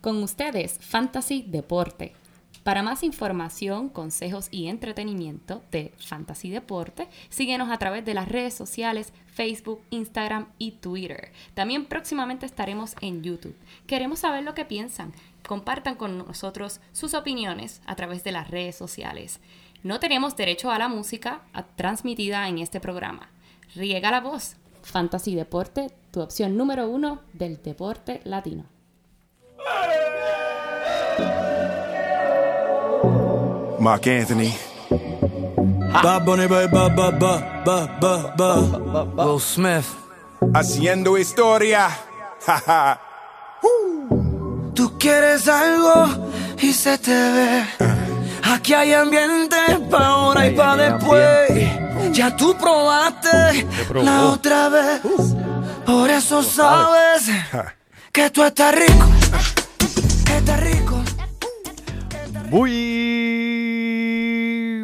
Con ustedes, Fantasy Deporte. Para más información, consejos y entretenimiento de Fantasy Deporte, síguenos a través de las redes sociales Facebook, Instagram y Twitter. También próximamente estaremos en YouTube. Queremos saber lo que piensan. Compartan con nosotros sus opiniones a través de las redes sociales. No tenemos derecho a la música transmitida en este programa. Riega la voz. Fantasy Deporte, tu opción número uno del deporte latino. Mark Anthony. Bad Bunny, ba, ba, ba, ba, ba, ba, Will Smith. Haciendo historia. Tú quieres algo y se te ve. Aquí hay ambiente pa' ahora y pa' después. Ya tú probaste la otra vez. Por eso sabes que tú estás rico. Muy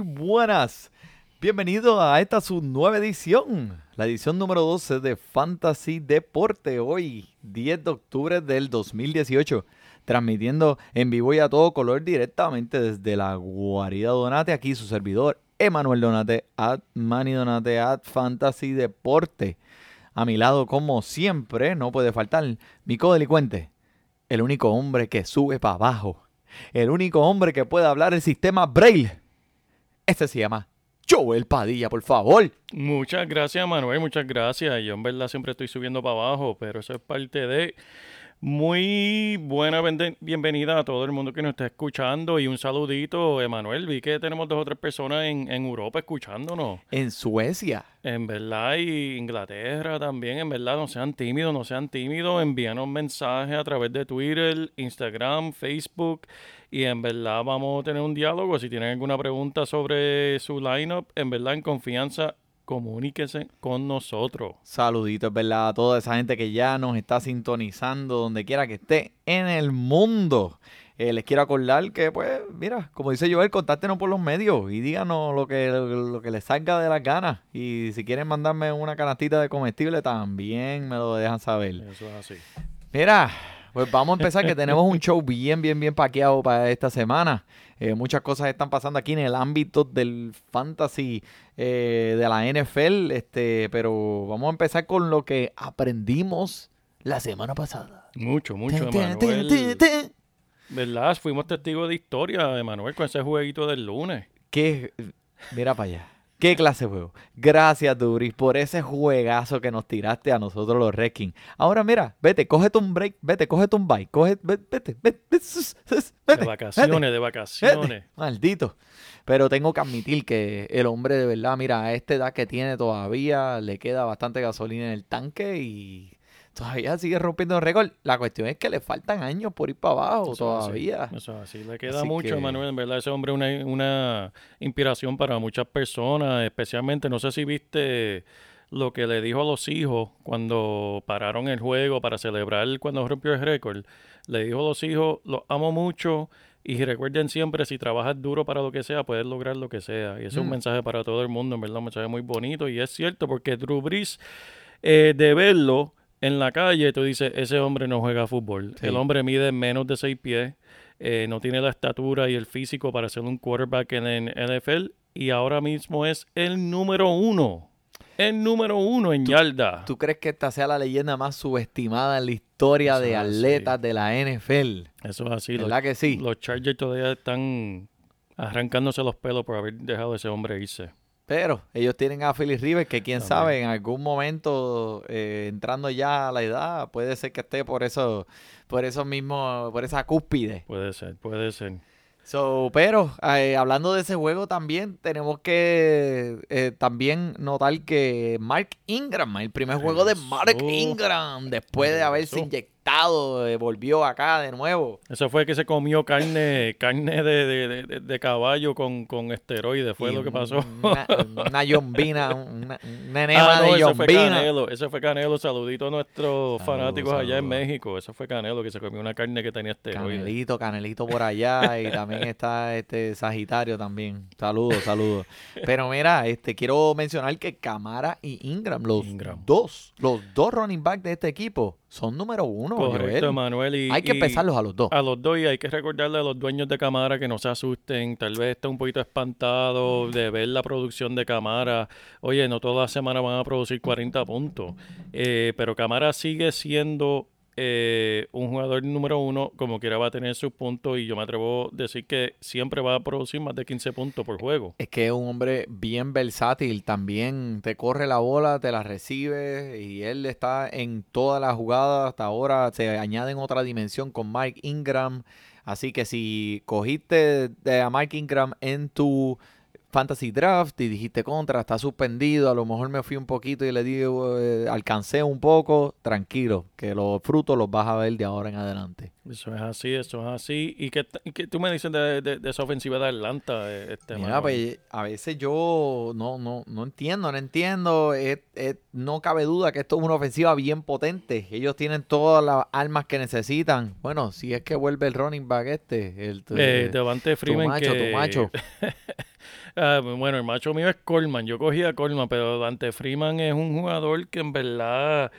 buenas. Bienvenido a esta su nueva edición, la edición número 12 de Fantasy Deporte. Hoy, 10 de octubre del 2018, transmitiendo en vivo y a todo color directamente desde la guarida Donate. Aquí su servidor, Emanuel Donate, at Manny Donate, at Fantasy Deporte. A mi lado, como siempre, no puede faltar mi codelincuente, el único hombre que sube para abajo el único hombre que puede hablar el sistema Braille. Este se llama Joel Padilla, por favor. Muchas gracias, Manuel, muchas gracias. Yo en verdad siempre estoy subiendo para abajo, pero eso es parte de... Muy buena bienvenida a todo el mundo que nos está escuchando y un saludito, Emanuel. Vi que tenemos dos o tres personas en, en Europa escuchándonos. En Suecia. En verdad, y Inglaterra también, en verdad, no sean tímidos, no sean tímidos, envíanos mensajes a través de Twitter, Instagram, Facebook, y en verdad vamos a tener un diálogo. Si tienen alguna pregunta sobre su lineup, en verdad, en confianza, comuníquese con nosotros. Saluditos, ¿verdad? A toda esa gente que ya nos está sintonizando donde quiera que esté en el mundo. Eh, les quiero acordar que, pues, mira, como dice Joel, contáctenos por los medios y díganos lo que, lo que les salga de las ganas. Y si quieren mandarme una canastita de comestible, también me lo dejan saber. Eso es así. Mira, pues vamos a empezar que tenemos un show bien, bien, bien paqueado para esta semana. Eh, muchas cosas están pasando aquí en el ámbito del fantasy eh, de la NFL, este, pero vamos a empezar con lo que aprendimos la semana pasada. Mucho, mucho, Emanuel. ¿Verdad? Fuimos testigos de historia, Emanuel, con ese jueguito del lunes. ¿Qué? Mira para allá. ¿Qué clase de juego? Gracias, Duris, por ese juegazo que nos tiraste a nosotros los Redskins. Ahora mira, vete, cógete un break, vete, cógete un bike, coge, vete, vete, vete, de vacaciones, de vacaciones. maldito. Pero tengo que admitir que el hombre de verdad, mira, a esta edad que tiene todavía, le queda bastante gasolina en el tanque y todavía sigue rompiendo récord. La cuestión es que le faltan años por ir para abajo todavía. Eso es así. Le queda mucho, Manuel. En verdad, ese hombre es una, una inspiración para muchas personas, especialmente, no sé si viste lo que le dijo a los hijos cuando pararon el juego para celebrar cuando rompió el récord. Le dijo a los hijos, los amo mucho y recuerden siempre, si trabajas duro para lo que sea, puedes lograr lo que sea. Y ese es un mm. mensaje para todo el mundo, en verdad, un mensaje muy bonito. Y es cierto, porque Drew Brees, eh, de verlo, en la calle tú dices, ese hombre no juega fútbol. El hombre mide menos de seis pies, eh, no tiene la estatura y el físico para ser un quarterback en el NFL y ahora mismo es el número uno. El número uno en yarda. ¿Tú crees que esta sea la leyenda más subestimada en la historia de atletas de la NFL? Eso es así. ¿Verdad que sí? Los Chargers todavía están arrancándose los pelos por haber dejado a ese hombre irse. Pero ellos tienen a Philly Rivers, que quién sabe, en algún momento, eh, entrando ya a la edad, puede ser que esté por eso, por eso mismo, por esa cúspide. Puede ser, puede ser. So, pero eh, hablando de ese juego también tenemos que eh, también notar que Mark Ingram, el primer juego de Mark Ingram, después de haberse inyectado eh, volvió acá de nuevo. Eso fue que se comió carne carne de, de, de, caballo con, con esteroides, fue lo que pasó. Una, yombina, una, enema ah, de yombina. Ese fue Canelo, ese fue Canelo, saludito a nuestros fanáticos allá en México. Eso fue Canelo que se comió una carne que tenía esteroides. Canelito, Canelito por allá y también está este Sagitario también. Saludos, saludos. Pero mira, este quiero mencionar que Camara y Ingram, los dos, los dos running back de este equipo, son número uno. Correcto, Manuel. Y, hay que empezarlos a los dos. A los dos y hay que recordarle a los dueños de cámara que no se asusten. Tal vez estén un poquito espantado de ver la producción de cámara. Oye, no toda la semana van a producir 40 puntos. Eh, pero cámara sigue siendo eh, un jugador número uno, como quiera, va a tener sus puntos y yo me atrevo a decir que siempre va a producir más de 15 puntos por juego. Es que es un hombre bien versátil, también te corre la bola, te la recibe y él está en todas las jugadas. Hasta ahora se añade en otra dimensión con Mike Ingram. Así que si cogiste a Mike Ingram en tu Fantasy Draft y dijiste contra, está suspendido, a lo mejor me fui un poquito y le digo, eh, alcancé un poco, tranquilo, que los frutos los vas a ver de ahora en adelante. Eso es así, eso es así. ¿Y qué, tú me dices de, esa ofensiva de Atlanta? Eh, este, Mira, pues, a veces yo no, no, no entiendo, no entiendo. no cabe duda que esto es una ofensiva bien potente. Ellos tienen todas las armas que necesitan. Bueno, si es que vuelve el running back este, el eh, Devante Freeman. macho, tu macho. Ah, bueno, el macho mío es Coleman. Yo cogí a Coleman, pero Dante Freeman es un jugador que en verdad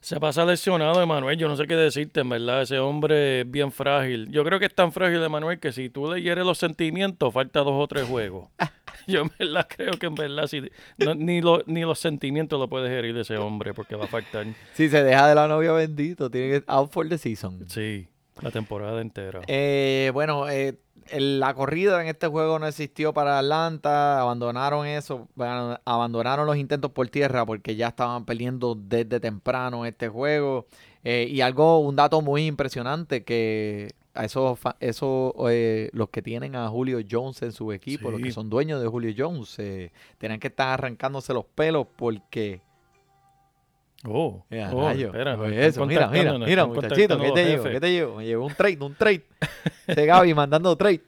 se pasa lesionado, Emanuel. Yo no sé qué decirte, en verdad. Ese hombre es bien frágil. Yo creo que es tan frágil, Emanuel, que si tú le hieres los sentimientos, falta dos o tres juegos. Yo en verdad creo que en verdad si, ni, ni los sentimientos lo puedes herir de ese hombre porque va a faltar. Si se deja de la novia bendito, tiene que out for the season. Sí, la temporada entera. Eh, bueno, eh, la corrida en este juego no existió para Atlanta, abandonaron eso, abandonaron los intentos por tierra porque ya estaban perdiendo desde temprano este juego. Eh, y algo, un dato muy impresionante que a esos, eso, eh, los que tienen a Julio Jones en su equipo, los que son dueños de Julio Jones, eh, tienen que estar arrancándose los pelos porque Oh, oh espera, eso, mira, mira, mira, muchachito, ¿qué te llevo? ¿Qué te llevo? Me llevó un trade, un trade. de Gaby mandando trade.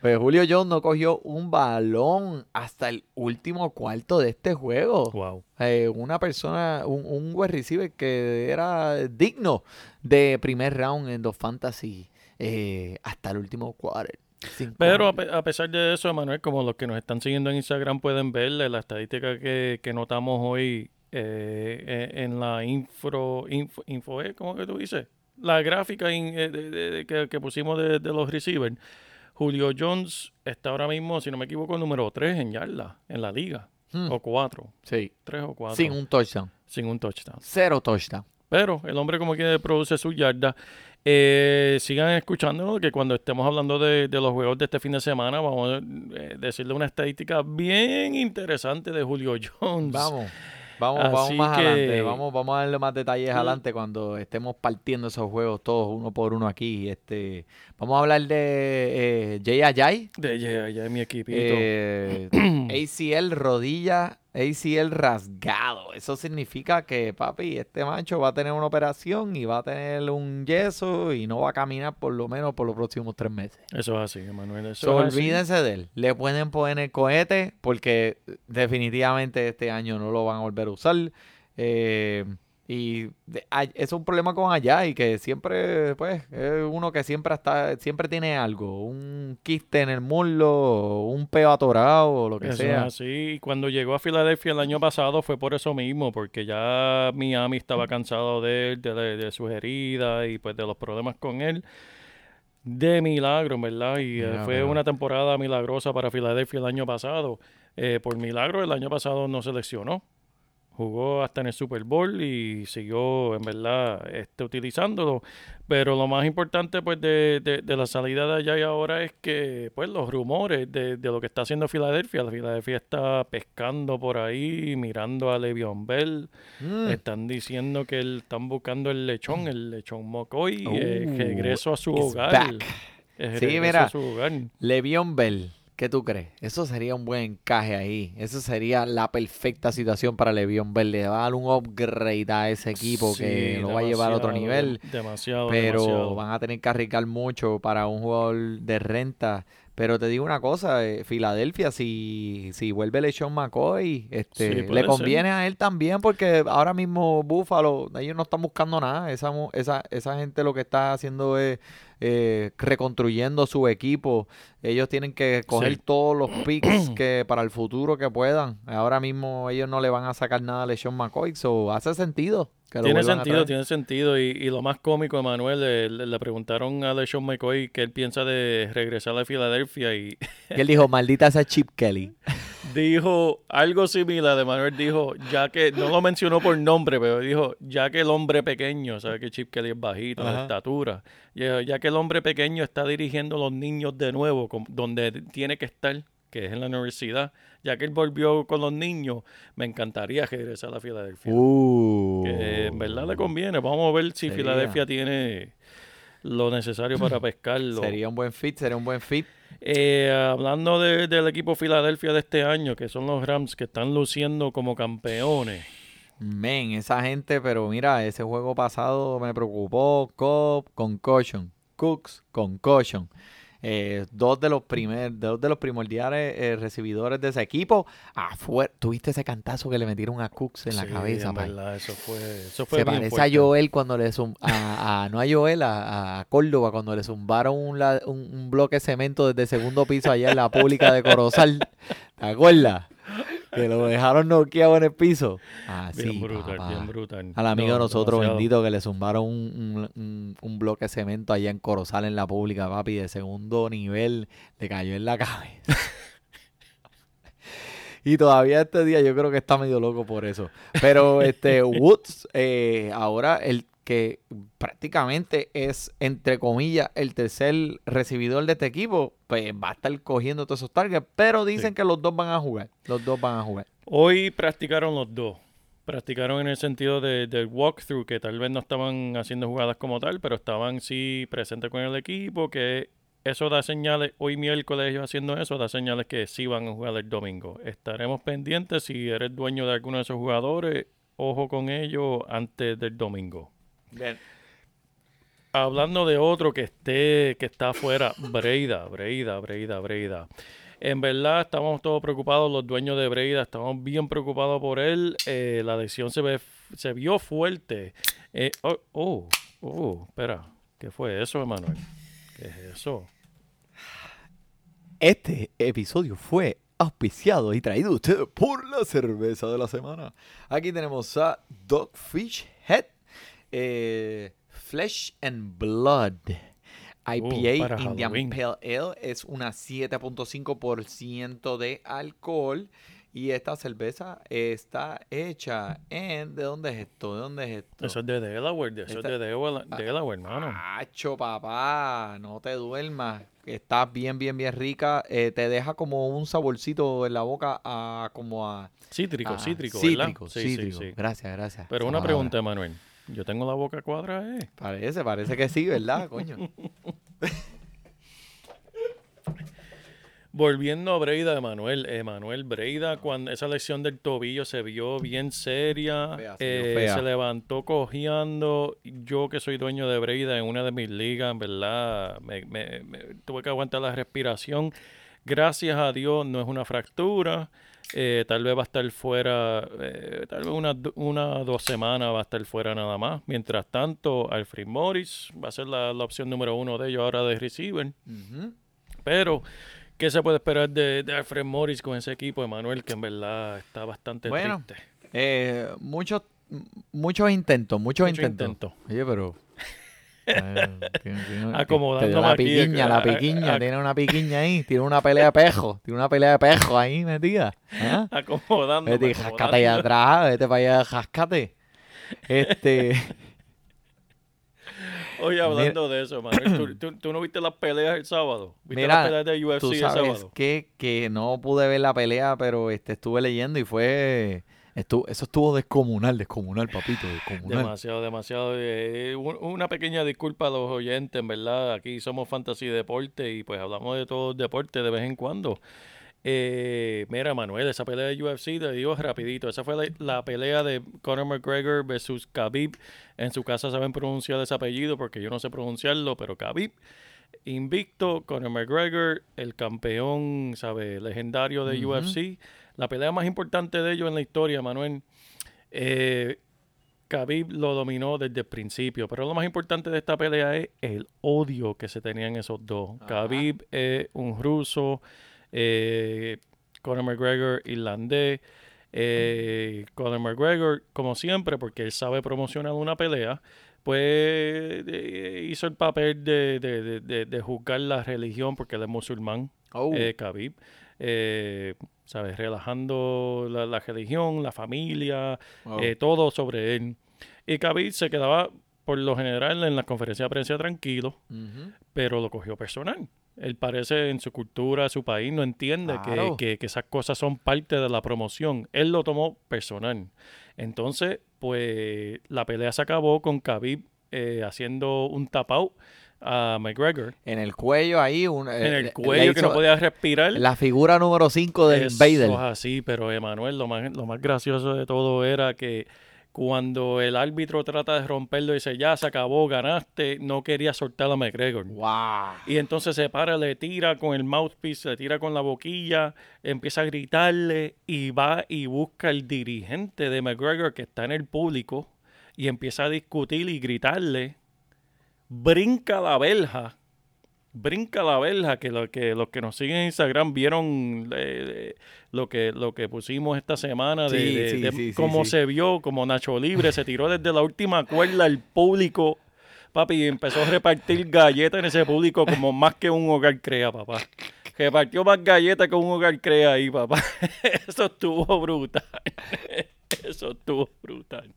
Pues Julio Jones no cogió un balón hasta el último cuarto de este juego. Wow. Eh, una persona, un, un wide receiver que era digno de primer round en dos fantasy eh, hasta el último quarter. Pero a, pesar de eso, Manuel, como los que nos están siguiendo en Instagram pueden ver la estadística que, que notamos hoy eh, eh, en la info, info, info eh, ¿cómo que tú dices? La gráfica que, pusimos de, los receivers. Julio Jones está ahora mismo, si no me equivoco, número 3 en yarda en la liga. Hmm. O 4. Sí. 3 o 4. Sin un touchdown. Sin un touchdown. Cero touchdown. Pero el hombre como que produce su yarda. sigan escuchándonos que cuando estemos hablando de, los juegos de este fin de semana vamos a decirle una estadística bien interesante de Julio Jones. Vamos. Vamos, vamos más adelante, vamos, vamos a darle más detalles adelante cuando estemos partiendo esos juegos todos uno por uno aquí. Este, vamos a hablar de eh, Jay Ajay. De Jay Ajay, mi equipito. Eh, ACL rodilla ACL rasgado. Eso significa que, papi, este macho va a tener una operación y va a tener un yeso y no va a caminar por lo menos por los próximos tres meses. Eso es así, Emanuel. Eso olvídense de él. Le pueden poner el cohete porque definitivamente este año no lo van a volver a usar. Eh, y es un problema con allá y que siempre, pues, es uno que siempre está, siempre tiene algo, un quiste en el muslo, un peo atorado o lo que sea. Sí, cuando llegó a Filadelfia el año pasado fue por eso mismo, porque ya Miami estaba cansado de él, de, de, sus heridas y pues de los problemas con él. De milagro, ¿verdad? Y eh, fue una temporada milagrosa para Filadelfia el año pasado. Eh, por milagro, el año pasado no se lesionó jugó hasta en el Super Bowl y siguió en verdad este, utilizándolo. Pero lo más importante pues de, de, la salida de allá y ahora es que pues los rumores de, de, lo que está haciendo Filadelfia, la Filadelfia está pescando por ahí, mirando a Le'Veon Bell, mm. están diciendo que están buscando el lechón, el lechón McCoy, eh, uh, regreso a su hogar. sí, mira, Le'Veon Bell ¿Qué tú crees? Eso sería un buen encaje ahí. Eso sería la perfecta situación para Levión Verde. Va a dar un upgrade a ese equipo que lo va a llevar a otro nivel. Demasiado. Pero van a tener que arriesgar mucho para un jugador de renta. Pero te digo una cosa, eh, Filadelfia, si, si vuelve LeSean McCoy, este, le conviene a él también porque ahora mismo Buffalo, ellos no están buscando nada. Esa, esa, esa gente lo que está haciendo es eh, reconstruyendo su equipo. Ellos tienen que coger todos los picks que para el futuro que puedan. Ahora mismo ellos no le van a sacar nada a LeSean McCoy, so hace sentido. tiene sentido, tiene sentido. Y, lo más cómico, Manuel, le, le, preguntaron a LeSean McCoy qué él piensa de regresar a Filadelfia y... y él dijo, maldita esa Chip Kelly. dijo algo similar de Manuel, dijo, ya que, no lo mencionó por nombre, pero dijo, ya que el hombre pequeño, sabe que Chip Kelly es bajito, de estatura, ya, ya que el hombre pequeño está dirigiendo a los niños de nuevo, donde tiene que estar, que es en la universidad, ya que él volvió con los niños, me encantaría regresar a Filadelfia. Uh. que en verdad le conviene. Vamos a ver si Filadelfia tiene lo necesario para pescarlo. Sería un buen fit, sería un buen fit. Eh, hablando del equipo Filadelfia de este año, que son los Rams que están luciendo como campeones. Men, esa gente, pero mira, ese juego pasado me preocupó. Cobb, concussion. Cooks, concussion. Eh, dos de los primer, dos de los primordiales eh, recibidores de ese equipo. Afuera, tuviste ese cantazo que le metieron a Cooks en la cabeza. eso fue, eso fue Se parece a Joel cuando le zum, a, no a Joel, a, Córdoba cuando le zumbaron un, un, bloque de cemento desde el segundo piso allá en la pública de Corozal. ¿Te acuerdas? Que lo dejaron noqueado en el piso. Ah, bien brutal, bien brutal. Al amigo de nosotros, bendito, que le zumbaron un, un, bloque de cemento allá en Corozal, en la pública, papi, de segundo nivel, le cayó en la cabeza. y todavía este día yo creo que está medio loco por eso. Pero este Woods, eh, ahora el que prácticamente es, entre comillas, el tercer recibidor de este equipo, pues va a estar cogiendo todos esos targets, pero dicen que los dos van a jugar, los dos van a jugar. Hoy practicaron los dos, practicaron en el sentido de, del walkthrough, que tal vez no estaban haciendo jugadas como tal, pero estaban sí presentes con el equipo, que eso da señales, hoy miércoles ellos haciendo eso, da señales que sí van a jugar el domingo. Estaremos pendientes si eres dueño de alguno de esos jugadores, ojo con ellos antes del domingo. Bien. Hablando de otro que esté, que está afuera, Breida, Breida, Breida, Breida. En verdad estamos todos preocupados, los dueños de Breida, estamos bien preocupados por él. Eh, la lesión se ve, se vio fuerte. Eh, oh, oh, oh, espera, ¿qué fue eso, Emanuel? ¿Qué es eso? Este episodio fue auspiciado y traído a ustedes por la cerveza de la semana. Aquí tenemos a Dogfish Head eh, Flesh and Blood. IPA uh, Indian Pale Ale es una 7.5% de alcohol. Y esta cerveza está hecha en. ¿De dónde es esto? ¿De dónde es esto? Eso es de Delaware. Eso es de Delaware, ah, Delaware hermano. Hacho, papá. No te duermas. Está bien, bien, bien rica. Eh, te deja como un saborcito en la boca a como a. Cítrico, cítrico. Cítrico, sí, cítrico. Sí, Gracias, gracias. Pero una pregunta, Manuel. Yo tengo la boca cuadrada, ¿eh? Parece, parece que sí, ¿verdad, coño? Volviendo a Breida, Emanuel. Emanuel Breida, cuando esa lesión del tobillo se vio bien seria, eh, se levantó cojeando. Yo que soy dueño de Breida en una de mis ligas, en verdad, me, tuve que aguantar la respiración. Gracias a Dios no es una fractura. Eh, tal vez va a estar fuera, eh, tal vez una, una dos semanas va a estar fuera nada más. Mientras tanto, Alfred Morris va a ser la, opción número uno de ellos ahora de receiver. Pero, ¿qué se puede esperar de, Alfred Morris con ese equipo, Emanuel, que en verdad está bastante bueno, triste? Eh, muchos, muchos intentos, muchos intentos. Oye, pero Acomodando la piquiña, la piquiña, tiene una piquiña ahí, tiene una pelea de pejo, tiene una pelea de pejo ahí metida. ¿eh? Acomodando. Vete, jascate ahí atrás, vete para allá, jascate. Este. Oye, hablando de eso, Manuel, ¿tú, no viste las peleas el sábado? ¿Viste las peleas de UFC tú sabes el sábado? Que, que no pude ver la pelea, pero este, estuve leyendo y fue eso estuvo descomunal, descomunal, papito, descomunal. Demasiado, demasiado. Eh, una pequeña disculpa a los oyentes, en verdad. Aquí somos Fantasy Deporte y pues hablamos de todo deporte de vez en cuando. Eh, mira, Manuel, esa pelea de UFC, te digo rapidito, esa fue la, pelea de Conor McGregor versus Khabib. En su casa saben pronunciar ese apellido porque yo no sé pronunciarlo, pero Khabib. Invicto, Conor McGregor, el campeón, ¿sabe? Legendario de UFC la pelea más importante de ellos en la historia, Manuel, eh, Khabib lo dominó desde el principio, pero lo más importante de esta pelea es el odio que se tenían esos dos. Khabib es un ruso, eh, Conor McGregor irlandés. Eh, Conor McGregor, como siempre, porque él sabe promocionar una pelea, pues eh, hizo el papel de, de, de, de, juzgar la religión porque él es musulmán, Oh. eh, Khabib. Eh, ¿Sabes? Relajando la, la religión, la familia, Wow. eh, todo sobre él. Y Khabib se quedaba, por lo general, en la conferencia de prensa tranquilo, pero lo cogió personal. Él parece en su cultura, su país, no entiende que- Claro. que, que esas cosas son parte de la promoción. Él lo tomó personal. Entonces, pues la pelea se acabó con Khabib eh, haciendo un tap out a McGregor En el cuello ahí. Un, en eh, el cuello que no podía respirar. La figura número 5 del Eso es así, pero Emanuel, lo más, lo más gracioso de todo era que cuando el árbitro trata de romperlo y dice, ya se acabó, ganaste, no quería soltar a McGregor. ¡Wow! Y entonces se para, le tira con el mouthpiece, le tira con la boquilla, empieza a gritarle y va y busca el dirigente de McGregor que está en el público y empieza a discutir y gritarle. Brinca la verja. Brinca la verja, que, lo, que los que nos siguen en Instagram vieron eh, lo, que, lo que pusimos esta semana de, Sí, de- sí, de sí, sí, cómo se vio, como Nacho Libre se tiró desde la última cuerda al público Papi, y empezó a repartir galletas en ese público como más que un hogar crea, papá. Repartió más galletas que un hogar crea ahí, papá. Eso estuvo brutal. Eso estuvo brutal.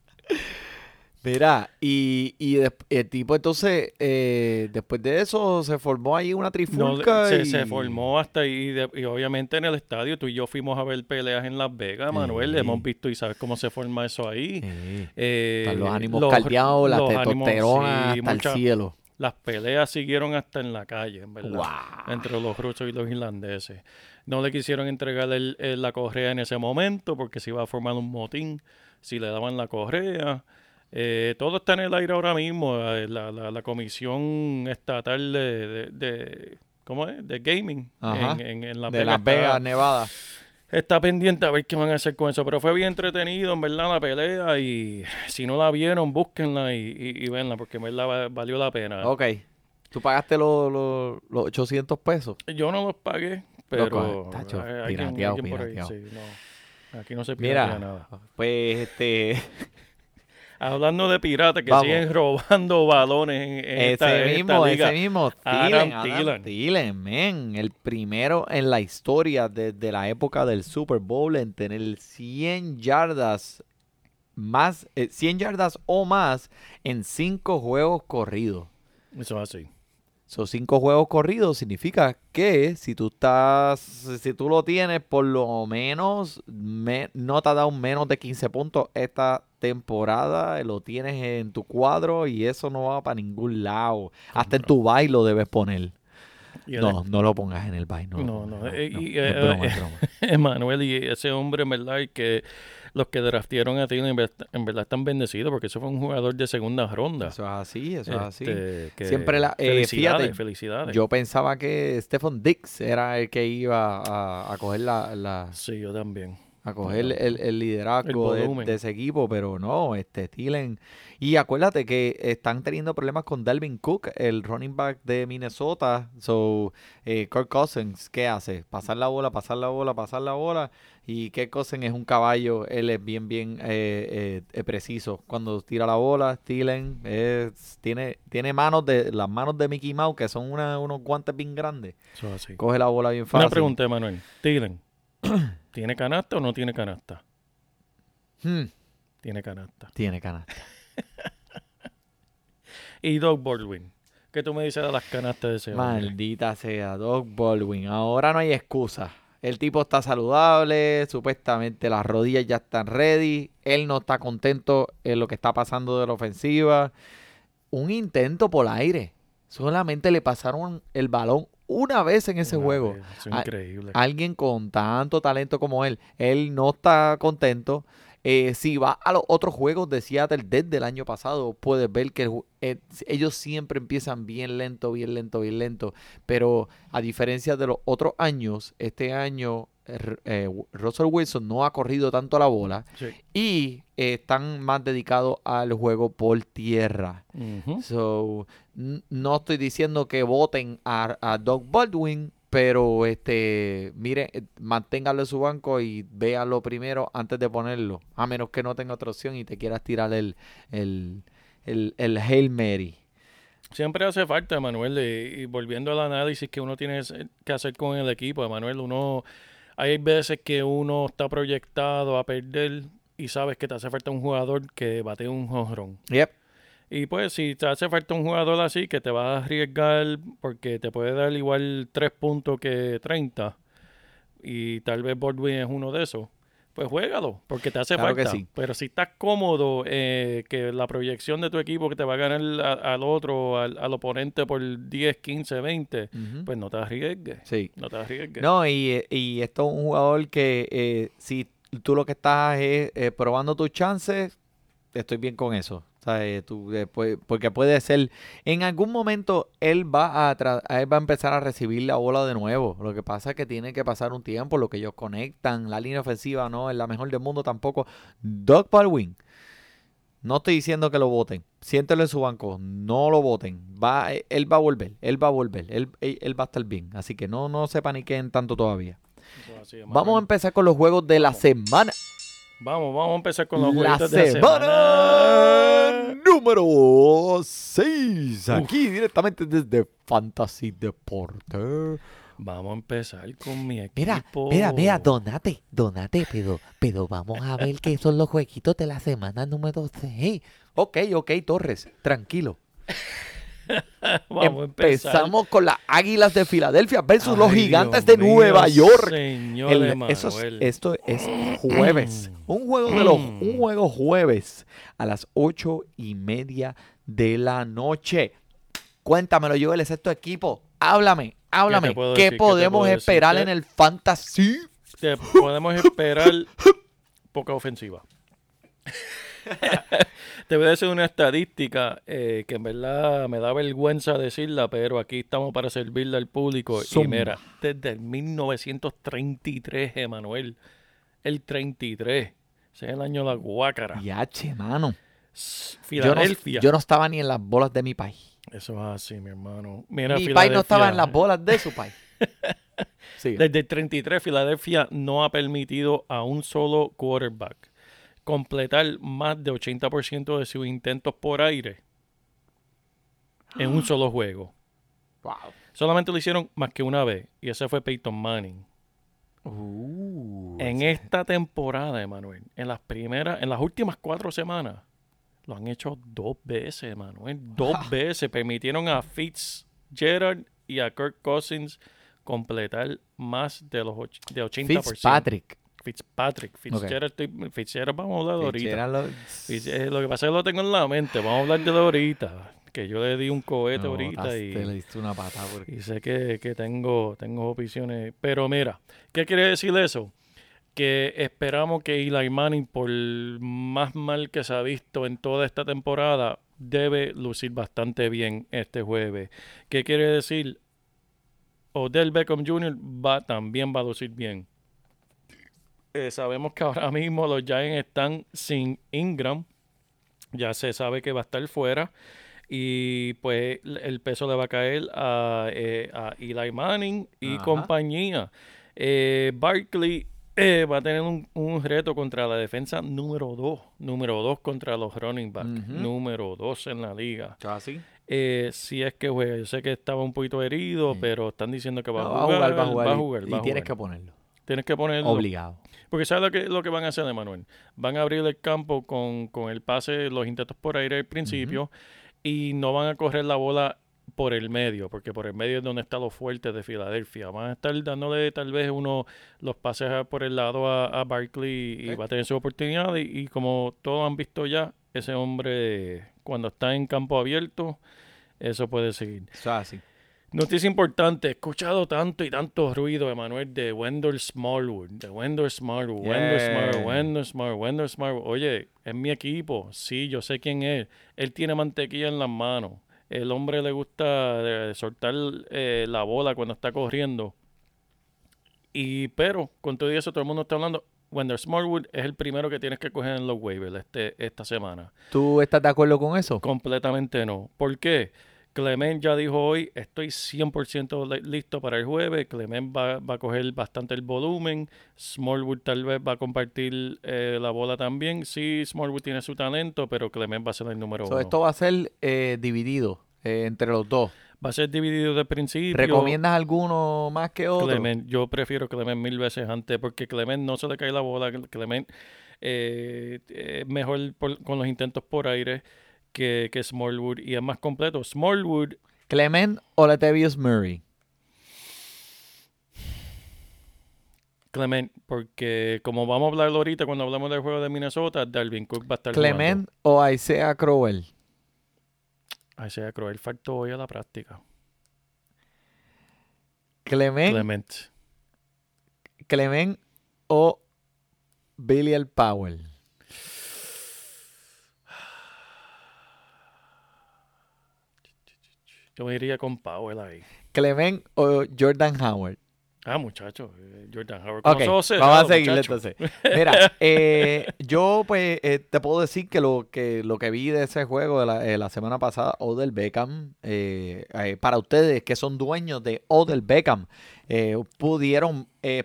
Mira, y, y des- el tipo entonces, eh, después de eso, se formó ahí una No, trifulca. se, y- se formó hasta ahí. de- y obviamente en el estadio, tú y yo fuimos a ver peleas en Las Vegas, Manuel. Sí. Hemos visto y sabes cómo se forma eso ahí. Sí. Eh, los ánimos los- caldeados, la los ánimos, testosterona sí, hasta mucha- el cielo. Las peleas siguieron hasta en la calle, en verdad. Entre los rusos y los irlandeses. No le quisieron entregar el- el- la correa en ese momento porque se iba a formar un motín si le daban la correa. Eh, todo está en el aire ahora mismo. eh, La, la- la comisión estatal de, de- de- ¿cómo es? De gaming Ajá. en, en- en Las de Vegas Las está- Vegas, Nevada. Está pendiente a ver qué van a hacer con eso. Pero fue bien entretenido, en verdad, la pelea. Y si no la vieron, búsquenla y, y, y venla, porque en verdad va- valió la pena. Ok. ¿Tú pagaste los, los, los 800 pesos? Yo no los pagué, pero. Tacho, hay- hay quien- pirateado, hay quien por ahí, pirateado. sí, no. Aquí no se piratea Mira, nada. pues este... Hablando de piratas que Vamos. siguen robando balones en, en esta, ese esta mismo, liga. ese mismo, Thielen, Adam Thielen. Thielen, men, el primero en la historia desde la época del Super Bowl en tener 100 yardas más, eh, 100 yardas o más en cinco juegos corridos. Eso es así. Esos cinco juegos corridos significa que si tú estás, si tú lo tienes por lo menos, me- no te ha dado menos de 15 puntos esta temporada, lo tienes en tu cuadro y eso no va para ningún lado. Hasta en tu baile lo debes poner. No, no lo pongas en el baile. No, No, no, no, no, no, y, es broma, es broma. Emanuel y ese hombre, en verdad, que los que draftieron a Thielen en verdad, en verdad están bendecidos porque eso fue un jugador de segunda ronda. Eso es así, eso es así. Este, Siempre la- eh, felicidades, fíjate, felicidades. Yo pensaba que Stephen Dix era el que iba a, a coger la, la- Sí, yo también. A coger el, el liderazgo El de, ese equipo, pero no, este Thielen. Y acuérdate que están teniendo problemas con Dalvin Cook, el running back de Minnesota. So, eh, Kirk Cousins, ¿qué hace? Pasar la bola, pasar la bola, pasar la bola. Y Kirk Cousins es un caballo, él es bien, bien eh, eh, eh, preciso. Cuando tira la bola, Thielen es- tiene, tiene manos de, las manos de Mickey Mouse, que son una- unos guantes bien grandes. Eso es así. Coge la bola bien fácil. Una pregunta, Emanuel. Thielen, ¿tiene canasta o no tiene canasta? Hmm, Tiene canasta. tiene canasta. Y Doug Baldwin. ¿Qué tú me dices de las canastas de ese hombre? Maldita sea, Doug Baldwin. Ahora no hay excusa. El tipo está saludable, supuestamente las rodillas ya están ready. Él no está contento en lo que está pasando de la ofensiva. Un intento por aire. Solamente le pasaron el balón una vez en ese Una juego. es increíble. Alguien con tanto talento como él. Él no está contento. Eh, si va a los otros juegos de Seattle desde el año pasado, puedes ver que eh, ellos siempre empiezan bien lento, bien lento, bien lento. Pero a diferencia de los otros años, este año eh, Russell Wilson no ha corrido tanto la bola Sí. y están más dedicados al juego por tierra. Ujú. So, no estoy diciendo que voten a, a Doug Baldwin, pero este, mire, eh, manténgalo en su banco y véalo primero antes de ponerlo, a menos que no tenga otra opción y te quieras tirar el, el, el, el Hail Mary. Siempre hace falta, Manuel, y, volviendo al análisis que uno tiene que hacer con el equipo, Manuel, uno, hay veces que uno está proyectado a perder y sabes que te hace falta un jugador que bate un jonrón. Yep. Y pues si te hace falta un jugador así que te va a arriesgar porque te puede dar igual 3 puntos que 30 y tal vez Baldwin es uno de esos, pues juégalo porque te hace falta. Pero si estás cómodo eh, que la proyección de tu equipo que te va a ganar al otro, al, oponente por 10, 15, 20, pues no te arriesgues. Sí. No te arriesgues. No, y, y esto es un jugador que eh, si tú lo que estás es eh, probando tus chances, estoy bien con eso. Tú, porque puede ser, en algún momento él va a, él va a empezar a recibir la bola de nuevo. Lo que pasa es que tiene que pasar un tiempo, lo que ellos conectan, la línea ofensiva no es la mejor del mundo tampoco. Doug Baldwin, no estoy diciendo que lo voten, siéntelo en su banco, no lo voten. Va, él va a volver, él va a volver, él, él, va a estar bien. Así que no, no se paniquen tanto todavía. Vamos a empezar con los juegos de la semana. Vamos, vamos a empezar con los juegos de la semana. Número 6. Aquí directamente desde Fantasy Deporte. Vamos a empezar con mi equipo. Mira, mira, mira, donate, donate, pero, pero vamos a ver qué son los jueguitos de la semana número 6. Ok, ok, Torres, tranquilo. Vamos Empezamos con las Águilas de Filadelfia versus los Gigantes de Nueva York. esto es jueves. Un juego de los, mm. un juego jueves a las ocho y media de la noche. Cuéntamelo, yo el sexto equipo. Háblame, háblame. ¿Qué, podemos esperar en el fantasy? podemos esperar poca ofensiva. Te voy a decir una estadística eh, que en verdad me da vergüenza decirla, pero aquí estamos para servirle al público. Y mira, desde el 1933, Emanuel, el 33, ese es el año de la guácara. Yache, mano. Filadelfia. Yo no, estaba ni en las bolas de mi país. Eso es así, mi hermano. Mira, mi país no estaba en las bolas de su país. Desde el 33, Filadelfia no ha permitido a un solo quarterback completar más de 80% de sus intentos por aire en un solo juego. Solamente lo hicieron más que una vez y ese fue Peyton Manning. Uh, en esta temporada, Emanuel, en las primeras, en las últimas cuatro semanas, lo han hecho dos veces, Emanuel. Dos veces. Permitieron a Fitzgerald y a Kirk Cousins completar más de los de 80%. Fitzpatrick. Fitzpatrick, Fitzgerald, Fitzgerald, vamos a hablar de ahorita. Lo... lo que pasa es que lo tengo en la mente, vamos a hablar de ahorita. Que yo le di un cohete ahorita y, le diste una patada y sé que, que, tengo, tengo opciones. Pero mira, ¿qué quiere decir eso? Que esperamos que Eli Manning, por más mal que se ha visto en toda esta temporada, debe lucir bastante bien este jueves. ¿Qué quiere decir? Odell Beckham Jr. Va, también va a lucir bien. Eh, sabemos que ahora mismo los Giants están sin Ingram. Ya se sabe que va a estar fuera. Y pues el peso le va a caer a, eh, a Eli Manning y compañía. Eh, Barkley eh, va a tener un, reto contra la defensa número 2. Número 2 contra los running backs. Número 2 en la liga. ¿Casi? si es que juega. Yo sé que estaba un poquito herido, pero están diciendo que va, a, jugar, va a jugar. Va a jugar. Y, tienes que ponerlo. Tienes que ponerlo. Obligado. Porque ¿sabes lo que, lo que van a hacer, Emanuel? Van a abrir el campo con, el pase, los intentos por aire al principio, y no van a correr la bola por el medio, porque por el medio es donde está lo fuerte de Filadelfia. Van a estar dándole tal vez uno los pases por el lado a, a Barkley y va a tener su oportunidad. Y, como todos han visto ya, ese hombre cuando está en campo abierto, eso puede seguir. así. Noticia importante, he escuchado tanto y tanto ruido, Emanuel, de Wendell Smallwood, de Wendell Smallwood, Wendell Smallwood, Wendell Smallwood, Wendell Smallwood. Oye, es mi equipo, sí, yo sé quién es. Él tiene mantequilla en las manos. El hombre le gusta eh, soltar eh, la bola cuando está corriendo. Y pero, con todo eso, todo el mundo está hablando. Wendell Smallwood es el primero que tienes que coger en los waivers este, esta semana. ¿Tú estás de acuerdo con eso? Completamente no. ¿Por qué? Clement ya dijo hoy, estoy 100% li- listo para el jueves. Clement va, va a coger bastante el volumen. Smallwood tal vez va a compartir eh, la bola también. Sí, Smallwood tiene su talento, pero Clement va a ser el número So, uno. esto va a ser eh, dividido eh, entre los dos. Va a ser dividido de principio. ¿Recomiendas alguno más que otro? Clement, yo prefiero Clement mil veces antes porque Clement no se le cae la bola. Clement eh, es mejor por- con los intentos por aire que, que Smallwood y es más completo. Smallwood, ¿Clement o Latavius Murray? Clement, porque como vamos a hablar ahorita cuando hablamos del juego de Minnesota, Dalvin Cook va a estar ¿Clement o Isaiah Crowell? sea cruel, faltó hoy a la práctica. ¿Clement, Clement. Clement o Billy el Powell? Yo me iría con Powell ahí. ¿Clement o Jordan Howard? Ah, muchacho, eh, Jordan Howard. Ok, con los ojos vamos a seguirle entonces. Mira, eh, yo pues eh, te puedo decir que lo que lo que vi de ese juego de la, eh, la semana pasada, Odell Beckham, para ustedes que son dueños de Odell Beckham, pudieron o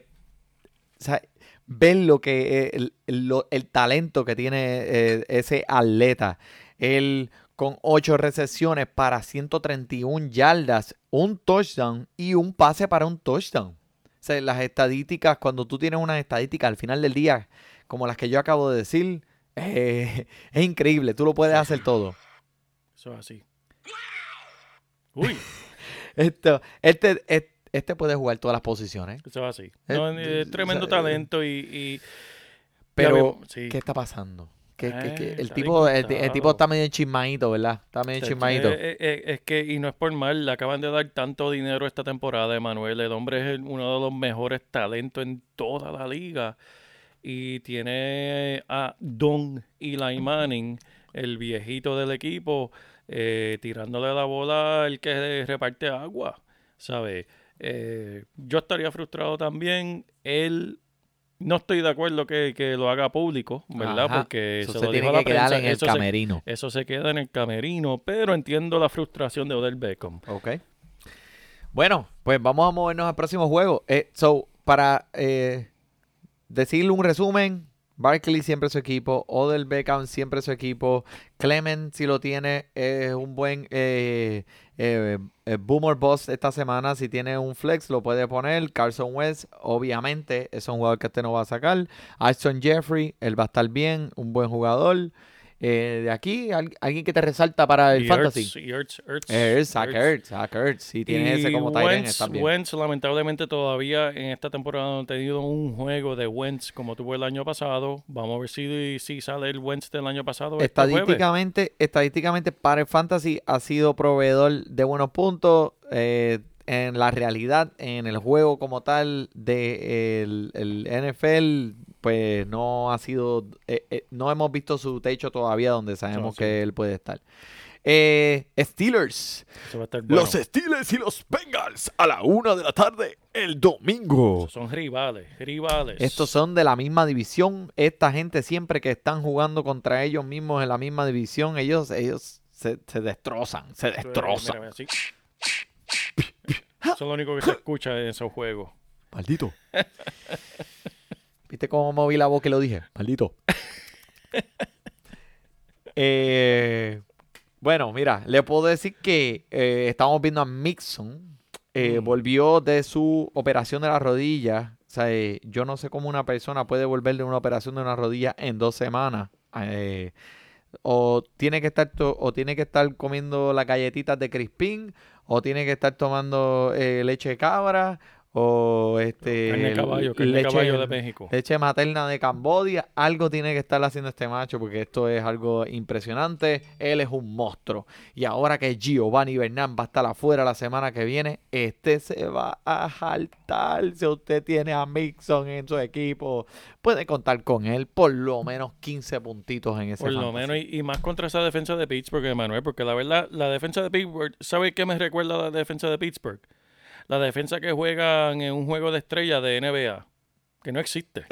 sea, ver lo que el, el- lo- el talento que tiene ese atleta. Él con 8 recepciones para 131 yardas, un touchdown y un pase para un touchdown. O sea, las estadísticas, cuando tú tienes unas estadísticas al final del día, como las que yo acabo de decir, eh, es increíble. Tú lo puedes hacer todo. Eso es así. Uy, Esto, este, este, este puede jugar todas las posiciones. eso es así. Eh, No, eh, tremendo o sea, talento y... y- Pero, sí. ¿qué está pasando? Que, que- que Eh, el, tipo, el, tipo está medio chismadito, ¿verdad? Está medio chismadito. eh, eh, es que, y no es por mal, le acaban de dar tanto dinero esta temporada, Emanuel. El hombre es el- uno de los mejores talentos en toda la liga. Y tiene a Don Eli Manning, el viejito del equipo, eh, tirándole la bola al que reparte agua, ¿sabes? Eh, yo estaría frustrado también. Él, no estoy de acuerdo que, que lo haga público, ¿verdad? Ajá. Porque Eso se, se lo tiene dijo a la que quedar prensa. en el se- camerino. eso se queda en el camerino, pero entiendo la frustración de Odell Beckham. Ok. Bueno, pues vamos a movernos al próximo juego. Eh, so, para eh, decirle un resumen, Barkley siempre su equipo, Odell Beckham siempre su equipo, Clement si lo tiene es un buen eh, eh, eh, boomer boss esta semana, si tiene un flex lo puede poner, Carson West obviamente es un jugador que este no va a sacar, Ashton Jeffrey, él va a estar bien, un buen jugador. Eh, de aquí, al- alguien que te resalta para el Y fantasy. Ertz, Ertz, Ertz, Ertz. Ertz. Si tienes ese como Wentz, está bien. Wentz, lamentablemente todavía en esta temporada no ha tenido un juego de Wentz como tuvo el año pasado. Vamos a ver si, si sale el Wentz del año pasado. este. Estadísticamente, estadísticamente para el fantasy ha sido proveedor de buenos puntos. eh, en la realidad, en el juego como tal de el, el NFL, pues no ha sido, eh, eh, no hemos visto su techo todavía donde sabemos sí. que él puede estar. Eh, Steelers. Bueno. Los Steelers y los Bengals a la una de la tarde el domingo. Son rivales, rivales. Estos son de la misma división. Esta gente siempre que están jugando contra ellos mismos en la misma división, ellos, ellos se, se destrozan, se Mira, destrozan. mira, así. Eso es lo único que se escucha en esos juegos. Maldito. ¿Viste cómo moví la boca y lo dije? Maldito. Eh, bueno, mira, le puedo decir que eh, estamos viendo a Mixon. eh, Mm. Volvió de su operación de la rodilla. O sea, yo no sé cómo una persona puede volver de una operación de una rodilla en dos semanas. O tiene que estar o tiene que estar comiendo las galletitas de Crispín, o tiene que estar tomando leche de cabra, o este Carne caballo, carne de leche- caballo de México. Leche materna de Cambodia. Algo tiene que estar haciendo este macho porque esto es algo impresionante. Él es un monstruo. Y ahora que Giovanni Bernán va a estar afuera la semana que viene, este se va a jaltar. Si usted tiene a Mixon en su equipo, puede contar con él por lo menos 15 puntitos en ese Por lo menos, y, y más contra esa defensa de Pittsburgh, Manuel, porque la verdad, la defensa de Pittsburgh, ¿sabe qué me recuerda la defensa de Pittsburgh? La defensa que juegan en un juego de estrella de NBA, que no existe.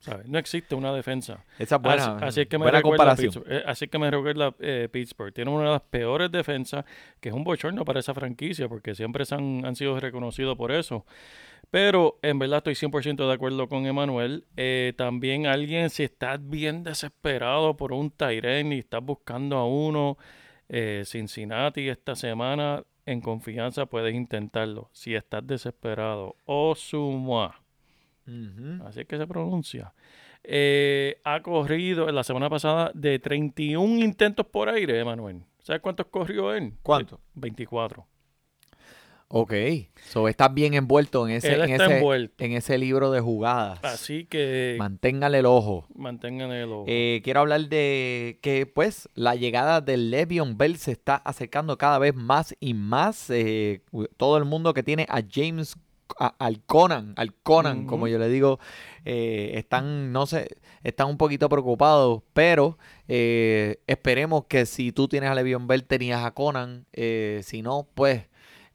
¿sabes? No existe una defensa. Esa es buena, así, así es que me buena comparación. Pittsburgh, eh, así que me recuerda eh, Pittsburgh. Tiene una de las peores defensas, que es un bochorno para esa franquicia, porque siempre se han, han sido reconocidos por eso. Pero en verdad estoy 100% de acuerdo con Emanuel. Eh, también alguien, si estás bien desesperado por un Tyren y estás buscando a uno, eh, Cincinnati esta semana, en confianza puedes intentarlo. Si estás desesperado. Osuma. Así es que se pronuncia. Eh, ha corrido en la semana pasada de 31 intentos por aire, Emanuel. ¿Sabes cuántos corrió él? ¿Cuánto? 24. Ok, so estás bien envuelto en ese, Él en está ese, envuelto. en ese libro de jugadas. Así que Manténgale el ojo. mantengan el ojo. Eh, quiero hablar de que pues la llegada del Le'Veon Bell se está acercando cada vez más y más. Eh, todo el mundo que tiene a James, a- al Conan, al Conan, como yo le digo, eh, están, no sé, están un poquito preocupados, pero eh, esperemos que si tú tienes a Le'Veon Bell tenías a Conan, eh, si no, pues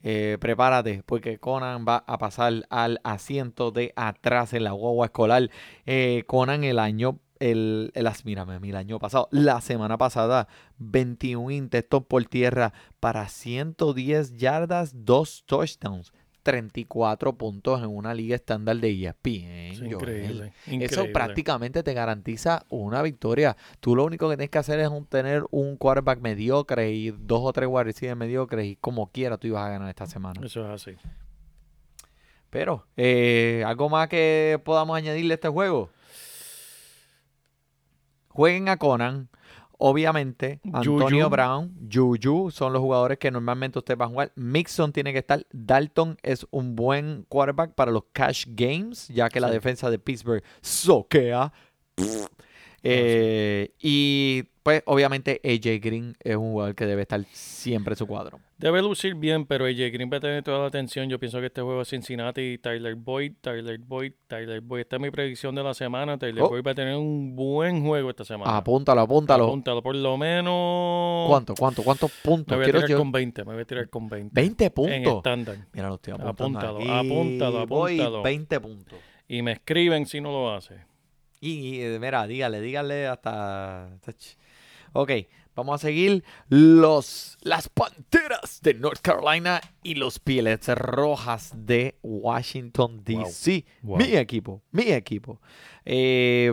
eh, prepárate, porque Conan va a pasar al asiento de atrás en la guagua escolar. Eh, Conan el año, el, el, mírame, el año pasado, la semana pasada, 21 intentos por tierra para 110 yardas, 2 touchdowns, 34 puntos en una liga estándar de E ESPN. Increíble, Eso prácticamente te garantiza una victoria. Tú lo único que tienes que hacer es un- tener un quarterback mediocre y dos o tres wide receivers mediocres y como quiera tú ibas a ganar esta semana. Eso es así. Pero, eh, ¿algo más que podamos añadirle a este juego? Jueguen a Conan. Obviamente, Antonio Juju. Brown, Juju son los jugadores que normalmente usted va a jugar. Mixon tiene que estar. Dalton es un buen quarterback para los cash games, ya que la defensa de Pittsburgh soquea. Eh, y pues obviamente AJ Green es un jugador que debe estar siempre en su cuadro. Debe lucir bien, pero AJ Green va a tener toda la atención. Yo pienso que este juego es Cincinnati, Tyler Boyd, Tyler Boyd, Tyler Boyd. Esta es mi predicción de la semana. Tyler Oh. Boyd va a tener un buen juego esta semana. Apúntalo, apúntalo. Apúntalo, por lo menos. ¿Cuánto, cuánto, cuántos Me puntos? voy a Quiero tirar yo- con 20. Me voy a tirar con 20. 20 En puntos. estándar. Mira, lo estoy apuntando. Apúntalo, apúntalo, Voy apúntalo. 20 puntos. Y me escriben si no lo hace. Y, y, eh, mira, dígale, dígale hasta... Ok, vamos a seguir. Los, las Panteras de North Carolina y los Pieles Rojas de Washington, Wow. D.C. Wow. Mi equipo, mi equipo. Eh,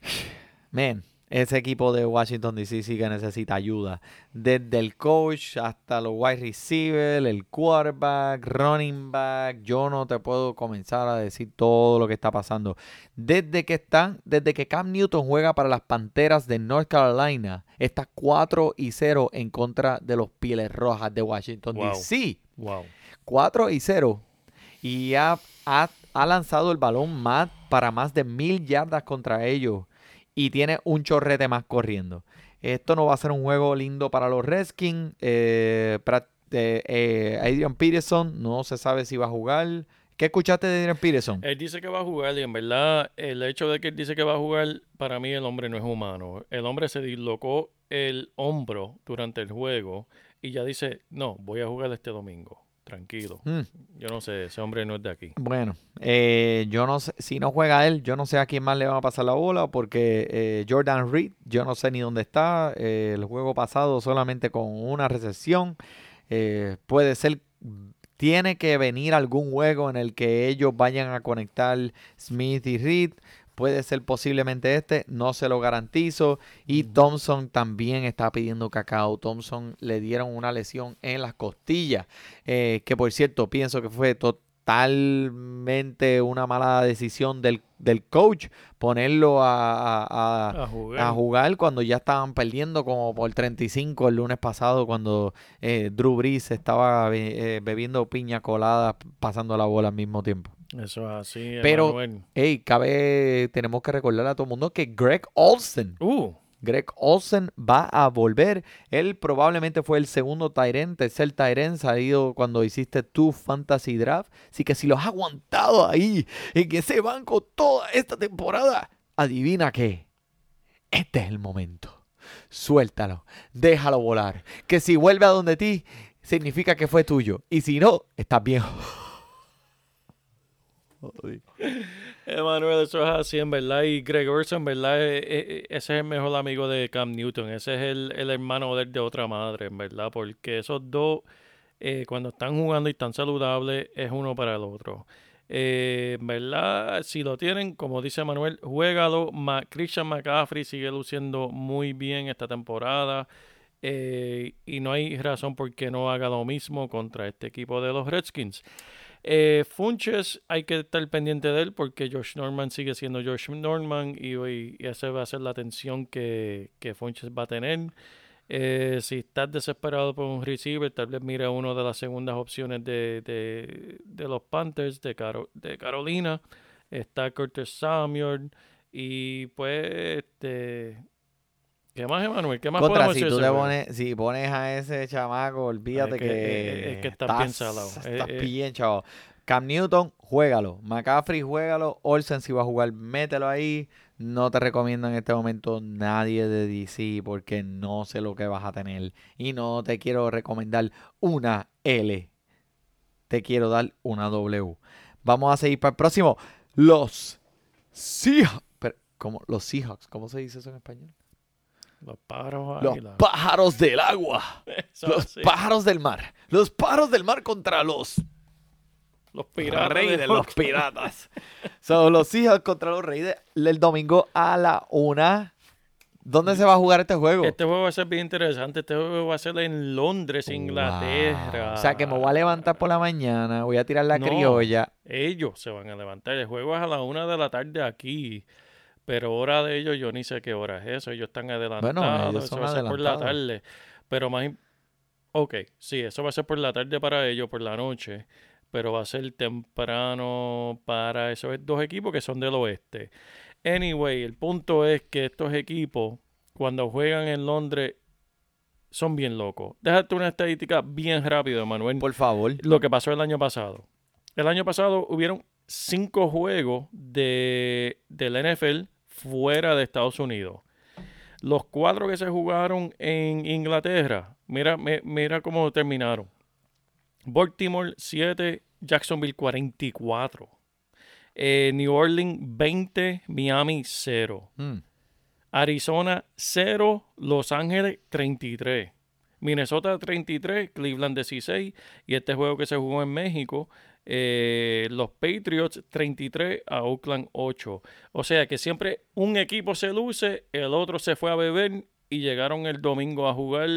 man, ese equipo de Washington, D.C. sí que necesita ayuda. Desde el coach hasta los wide receivers, el quarterback, running back. Yo no te puedo comenzar a decir todo lo que está pasando. Desde que están, desde que Cam Newton juega para las Panteras de North Carolina, está 4 y 0 en contra de los Pieles Rojas de Washington, Wow. D.C. Wow. 4 y 0. Y ha, ha- ha lanzado el balón más, para más de mil yardas contra ellos. Y tiene un chorrete más corriendo. Esto no va a ser un juego lindo para los Redskins. Eh, eh, eh, Adrian Peterson no se sabe si va a jugar. ¿Qué escuchaste de Adrian Peterson? Él dice que va a jugar y en verdad el hecho de que él dice que va a jugar, para mí el hombre no es humano. El hombre se dislocó el hombro durante el juego y ya dice, no, voy a jugar este domingo. Tranquilo. Mm, Yo no sé, ese hombre no es de aquí. bueno, eh, yo no sé, si no juega él, yo no sé a quién más le va a pasar la bola porque eh, Jordan Reed, yo no sé ni dónde está. Eh, el juego pasado solamente con una recepción. Eh, puede ser, tiene que venir algún juego en el que ellos vayan a conectar Smith y Reed. Puede ser posiblemente este, no se lo garantizo. Y Thompson también está pidiendo cacao. Thompson le dieron una lesión en las costillas, eh, que por cierto pienso que fue totalmente una mala decisión del, del coach ponerlo a- a- jugar. a jugar cuando ya estaban perdiendo como por 35 el lunes pasado cuando eh, Drew Brees estaba eh, bebiendo piña colada pasando la bola al mismo tiempo. Eso es así. Pero-. Hey, cabe, tenemos que recordar a todo el mundo que Greg Olsen, Uh, Greg Olsen va a volver. Él probablemente fue el segundo Tyren, tercer Tyren salido cuando hiciste tu fantasy draft. Así que si lo has aguantado ahí en ese banco toda esta temporada, adivina qué. Este es el momento. Suéltalo, déjalo volar. Que si vuelve a donde ti, significa que fue tuyo. Y si no, estás bien. Emanuel, eso es así, en verdad. Y Greg Orson, en verdad, eh, eh, ese es el mejor amigo de Cam Newton. Ese es el, el hermano de, otra madre, en verdad. Porque esos dos, eh, cuando están jugando y están saludables, es uno para el otro. Eh, verdad, si lo tienen, como dice Manuel, juégalo. Ma Christian McCaffrey sigue luciendo muy bien esta temporada. Eh, y no hay razón por qué no haga lo mismo contra este equipo de los Redskins. Eh, Funches hay que estar pendiente de él porque Josh Norman sigue siendo Josh Norman y, y esa va a ser la atención que, Funches va a tener. Eh, si estás desesperado por un receiver, tal vez mira una de las segundas opciones de, los Panthers de Carolina. Está Curtis Samuel y pues este ¿Qué más, Emanuel? ¿Qué más Contra, podemos si decir tú ese pones, si pones a ese chamaco, olvídate Es que- que, es que estás bien salado. Estás Eh, eh. bien, chavo. Cam Newton, juégalo. McCaffrey, juégalo. Olsen, si va a jugar, mételo ahí. No te recomiendo en este momento nadie de DC porque no sé lo que vas a tener. Y no te quiero recomendar una L. Te quiero dar una W. Vamos a seguir para el próximo. Los Seahawks. ¿cómo? Los Seahawks. ¿Cómo se dice eso en español? Los pájaros Los pájaros del agua. Eso Los sí. pájaros del mar. Los pájaros del mar contra los Los piratas. reyes de los piratas. Son los Seahawks contra los Reyes el domingo a la una. ¿Dónde se va a jugar este juego? Este juego va a ser bien interesante. Este juego va a ser en Londres, Inglaterra. Wow. O sea que me voy a levantar por la mañana, voy a tirar la No. criolla. Ellos se van a levantar. El juego es a la una de la tarde aquí. Pero hora de ellos, yo ni sé qué hora es eso. Ellos están adelantados. ellos eso va a ser por la tarde. Pero más. Ok, sí, eso va a ser por la tarde para ellos, por la noche. Pero va a ser temprano para esos dos equipos que son del oeste. Anyway, el punto es que estos equipos, cuando juegan en Londres, son bien locos. Déjate una estadística bien rápido, Manuel Por favor. lo que pasó el año pasado. El año pasado hubieron cinco juegos de, del NFL fuera de Estados Unidos. Los cuatro que se jugaron en Inglaterra, mira, mi- mira cómo terminaron. Baltimore 7, Jacksonville 44. Eh, New Orleans 20, Miami 0. Mm. Arizona 0, Los Ángeles 33. Minnesota 33, Cleveland 16. Y este juego que se jugó en México, eh, los Patriots 33 a Oakland 8. O sea que siempre un equipo se luce, el otro se fue a beber y llegaron el domingo a jugar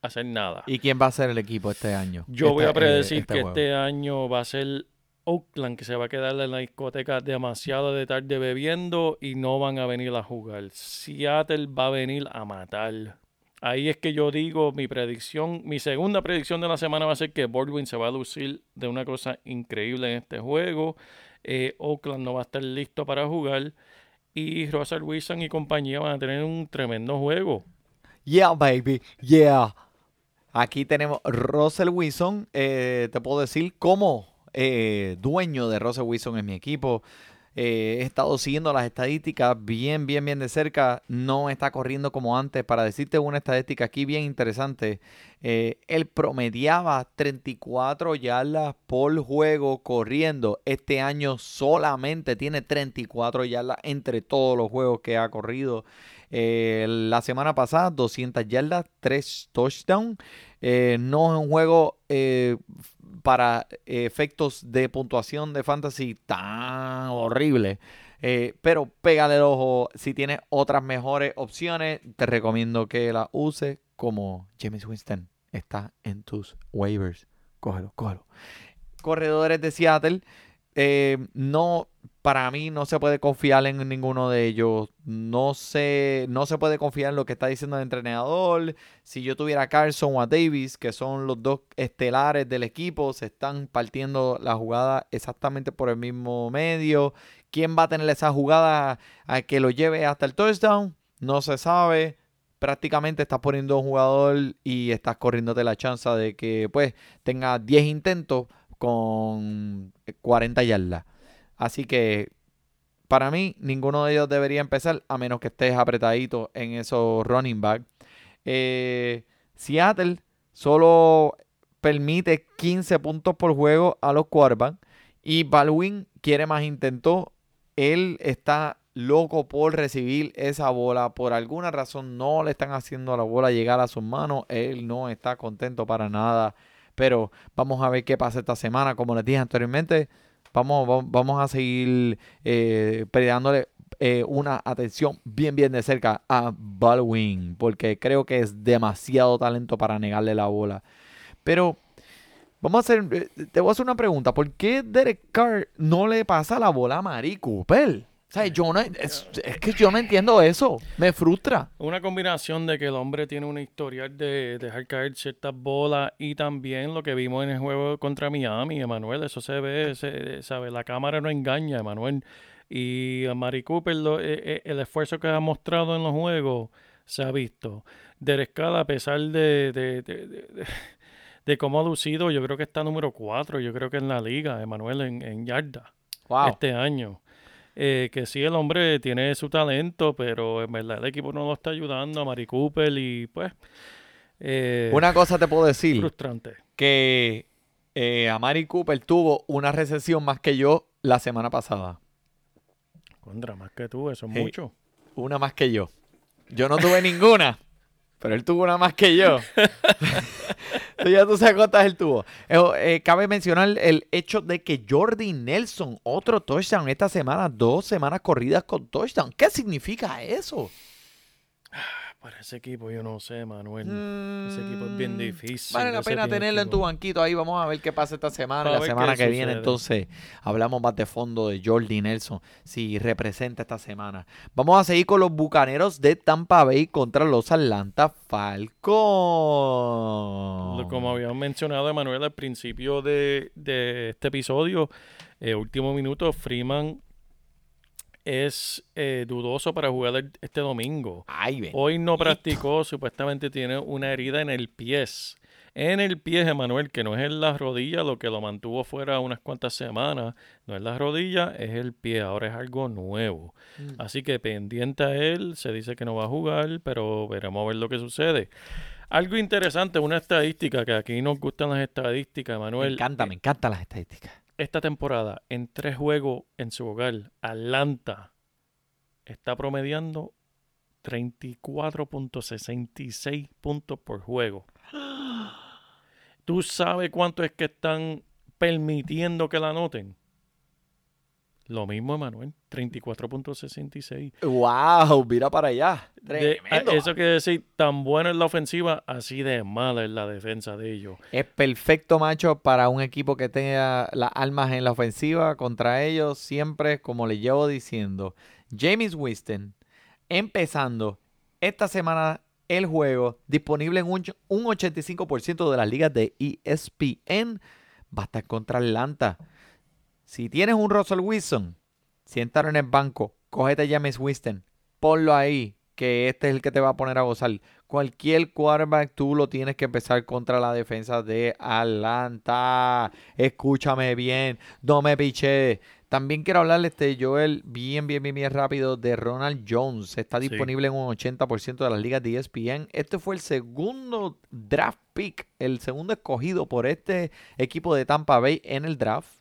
a hacer nada. ¿Y quién va a ser el equipo este año? Yo voy Este, a predecir eh, este que juego. este año va a ser Oakland, que se va a quedar en la discoteca demasiado de tarde bebiendo y no van a venir a jugar. Seattle va a venir a matar. Ahí es que yo digo mi predicción, mi segunda predicción de la semana va a ser que Baldwin se va a lucir de una cosa increíble en este juego. Eh, Oakland no va a estar listo para jugar. Y Russell Wilson y compañía van a tener un tremendo juego. Yeah, baby. Yeah. Aquí tenemos Russell Wilson. eh, te puedo decir como eh, dueño de Russell Wilson en mi equipo. Eh, he estado siguiendo las estadísticas bien, bien, bien de cerca. No está corriendo como antes. Para decirte una estadística aquí bien interesante. eh, él promediaba 34 yardas por juego corriendo. Este año solamente tiene 34 yardas entre todos los juegos que ha corrido. Eh, la semana pasada, 200 yardas, 3 touchdowns. Eh, no es un juego eh, para efectos de puntuación de fantasy tan horrible. Pero pégale el ojo. Si tienes otras mejores opciones, te recomiendo que la uses como James Winston. Está en tus waivers. Cógelo, cógelo. Corredores de Seattle. no, para mí no se puede confiar en ninguno de ellos. No se, no se puede confiar en lo que está diciendo el entrenador. Si yo tuviera a Carson o a Davis, que son los dos estelares del equipo, se están partiendo la jugada exactamente por el mismo medio. ¿Quién va a tener esa jugada a que lo lleve hasta el touchdown? No se sabe. Prácticamente estás poniendo un jugador y estás corriéndote la chance de que pues tenga 10 intentos con 40 yardas. Así que para mí ninguno de ellos debería empezar a menos que estés apretadito en esos running back. Eh, Seattle solo permite 15 puntos por juego a los quarterbacks y Baldwin quiere más intentos él está loco por recibir esa bola. Por alguna razón no le están haciendo la bola llegar a sus manos. Él no está contento para nada. Pero vamos a ver qué pasa esta semana. Como les dije anteriormente, vamos, vamos, a seguir eh, eh, una atención bien, bien de cerca a Baldwin. Porque creo que es demasiado talento para negarle la bola. Pero vamos a hacer, eh, te voy a hacer una pregunta. ¿Por qué Derek Carr no le pasa la bola a Mari Cooper? O sea, yo no, es, que yo no entiendo eso. Me frustra. Una combinación de que el hombre tiene una historial de dejar caer ciertas bolas y también lo que vimos en el juego contra Miami, Emanuel. Eso se ve, se, sabe, la cámara no engaña, Emanuel. Y a Mari Cooper, lo, eh, eh, el esfuerzo que ha mostrado en los juegos se ha visto. Derek a pesar de, de, de, de, cómo ha lucido, yo creo que está número 4, yo creo que en la liga, Emanuel, en, en yarda. Este año. Eh, que sí, el hombre tiene su talento, pero en verdad el equipo no lo está ayudando a Mari Cooper y pues... Eh, una cosa te puedo decir. Frustrante. Que eh, a Mari Cooper tuvo una recesión más que yo la semana pasada. Contra, más que tú, eso es mucho. Una más que yo. Yo no tuve ninguna. Pero él tuvo una más que yo. ya tú sabes cuántas él tuvo. Eh, eh, cabe mencionar el hecho de que Jordi Nelson, otro touchdown esta semana, dos semanas corridas con touchdown. ¿Qué significa eso? Para ese equipo, yo no sé, Manuel. ese equipo es bien mm, difícil. Vale la pena tenerlo en tu banquito ahí. Vamos a ver qué pasa esta semana. la semana que viene, entonces, hablamos más de fondo de Jordi Nelson, si representa esta semana. Vamos a seguir con los bucaneros de Tampa Bay contra los Atlanta Falcons. Como habíamos mencionado, Manuel, al principio de, este episodio, eh, último minuto, Freeman es eh, dudoso para jugar este domingo. Hoy no practicó, supuestamente tiene una herida en el pie. En el pie, Emanuel, que no es en la rodilla, lo que lo mantuvo fuera unas cuantas semanas, no es la rodilla, es el pie, ahora es algo nuevo. Mm. Así que pendiente a él, se dice que no va a jugar, pero veremos a ver lo que sucede. Algo interesante, una estadística, que aquí nos gustan las estadísticas, Manuel. Me encanta, me encantan las estadísticas esta temporada en tres juegos en su hogar, Atlanta está promediando 34.66 puntos por juego. ¿Tú sabes cuánto es que están permitiendo que la anoten? Lo mismo, Emanuel, 34.66. ¡Wow! Mira para allá. eso quiere decir, tan buena es la ofensiva, así de mala es la defensa de ellos. Es perfecto, macho, para un equipo que tenga las armas en la ofensiva contra ellos, siempre, como le llevo diciendo. James Winston, empezando esta semana el juego, disponible en un, un 85% de las ligas de ESPN, va a estar contra Atlanta. Si tienes un Russell Wilson, siéntalo en el banco, cógete James Winston, ponlo ahí, que este es el que te va a poner a gozar. Cualquier quarterback tú lo tienes que empezar contra la defensa de Atlanta. Escúchame bien, no me piché. También quiero hablarle, este Joel, bien, bien, bien, bien rápido, de Ronald Jones. Está disponible en un 80% de las ligas de ESPN. Este fue el segundo draft pick, el segundo escogido por este equipo de Tampa Bay en el draft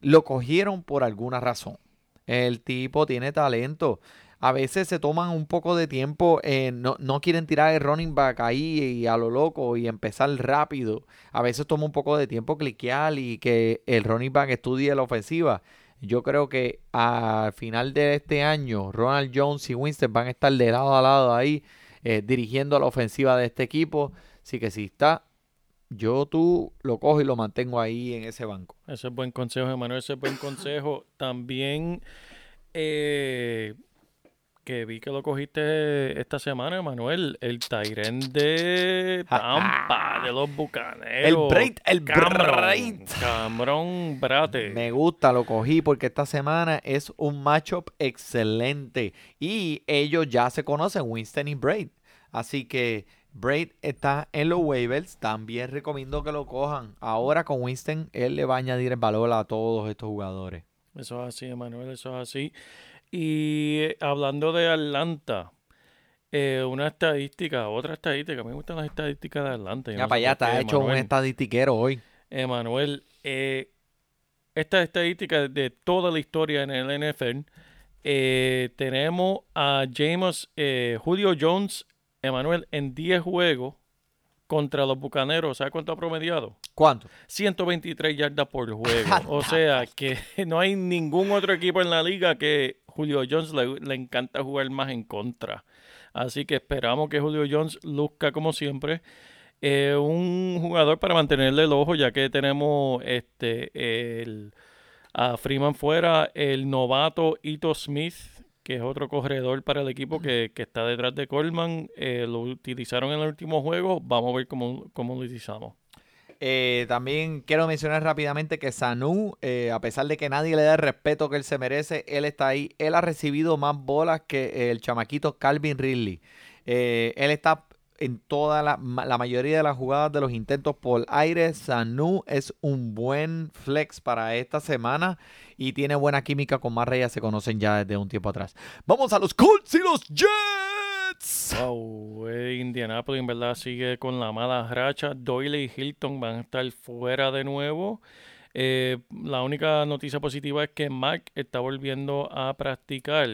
lo cogieron por alguna razón. El tipo tiene talento. A veces se toman un poco de tiempo, eh, no, no, quieren tirar el running back ahí y a lo loco y empezar rápido. A veces toma un poco de tiempo cliquear y que el running back estudie la ofensiva. Yo creo que al final de este año, Ronald Jones y Winston van a estar de lado a lado ahí, eh, dirigiendo la ofensiva de este equipo. Así que si está yo tú lo cojo y lo mantengo ahí en ese banco. Ese es buen consejo, Emanuel, ese es buen consejo. También eh, que vi que lo cogiste esta semana, Emanuel, el Tyren de Tampa, de los Bucaneros. El Braid, el Braid. Cameron Brate. Me gusta, lo cogí porque esta semana es un matchup excelente. Y ellos ya se conocen, Winston y Braid. Así que Braid está en los waivers. También recomiendo que lo cojan. Ahora con Winston, él le va a añadir el valor a todos estos jugadores. Eso es así, Emanuel, eso es así. Y eh, hablando de Atlanta, eh, una estadística, otra estadística. Me gustan las estadísticas de Atlanta. Ya para allá, está hecho un estadistiquero hoy. Emanuel, eh, esta estadística de toda la historia en el NFL Eh, tenemos a James eh, Julio Jones, Emanuel, en 10 juegos contra los Bucaneros. ¿Sabes cuánto ha promediado? ¿Cuánto? 123 yardas por juego. o sea que no hay ningún otro equipo en la liga que Julio Jones le, le encanta jugar más en contra. Así que esperamos que Julio Jones luzca como siempre. Eh, un jugador para mantenerle el ojo, ya que tenemos este el, a Freeman fuera, el novato Ito Smith, que es otro corredor para el equipo que, que está detrás de Coleman. Eh, lo utilizaron en el último juego. Vamos a ver cómo, cómo lo utilizamos. Eh, también quiero mencionar rápidamente que Sanu, eh, a pesar de que nadie le da el respeto que él se merece, él está ahí. Él ha recibido más bolas que el chamaquito Calvin Ridley. Él está en toda la, la mayoría de las jugadas de los intentos por aire. Sanu es un buen flex para esta semana y tiene buena química con más Reyes, se conocen ya desde un tiempo atrás. Vamos a los Colts y los Jets. Wow, eh, Indianapolis en verdad sigue con la mala racha. Doyle y Hilton van a estar fuera de nuevo. Eh, la única noticia positiva es que Mac está volviendo a practicar,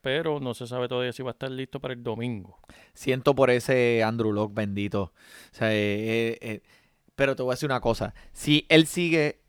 pero no se sabe todavía si va a estar listo para el domingo. Siento por ese Andrew Locke bendito. O sea, eh, pero te voy a decir una cosa. Si él sigue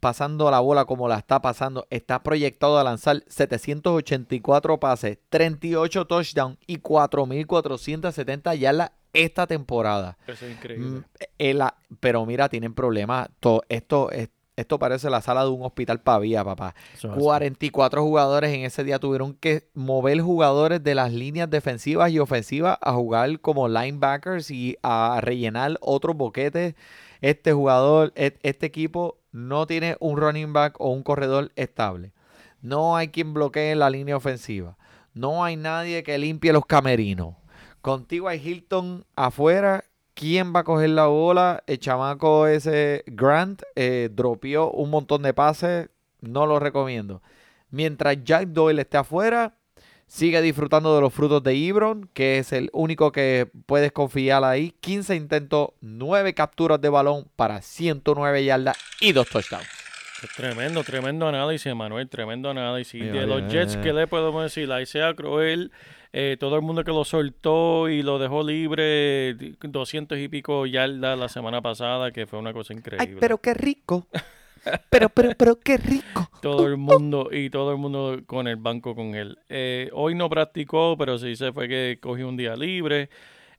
pasando la bola como la está pasando, está proyectado a lanzar 784 pases, 38 touchdowns y 4.470 yardas esta temporada. Eso es increíble. Mm, eh, pero mira, tienen problemas. To- esto, es- esto parece la sala de un hospital pavía, papá. Eso es así. 44 jugadores en ese día tuvieron que mover jugadores de las líneas defensivas y ofensivas a jugar como linebackers y a rellenar otros boquetes. Este jugador, et- este equipo no tiene un running back o un corredor estable. No hay quien bloquee la línea ofensiva. No hay nadie que limpie los camerinos. Contigo hay Hilton afuera. ¿Quién va a coger la bola? El chamaco ese Grant eh, dropeó un montón de pases. No lo recomiendo. Mientras Jack Doyle esté afuera, sigue disfrutando de los frutos de Ibron, que es el único que puedes confiar ahí. 15 intentos, 9 capturas de balón para 109 yardas y 2 touchdowns. Tremendo, tremendo análisis, Manuel, tremendo análisis. Mira, de los mira, Jets, mira. ¿qué le podemos decir? Ahí sea cruel, eh, todo el mundo que lo soltó y lo dejó libre, 200 y pico yardas la semana pasada, que fue una cosa increíble. Ay, pero qué rico. Pero, pero, pero qué rico. Todo el mundo y todo el mundo con el banco con él. Eh, hoy no practicó, pero sí se fue que cogió un día libre.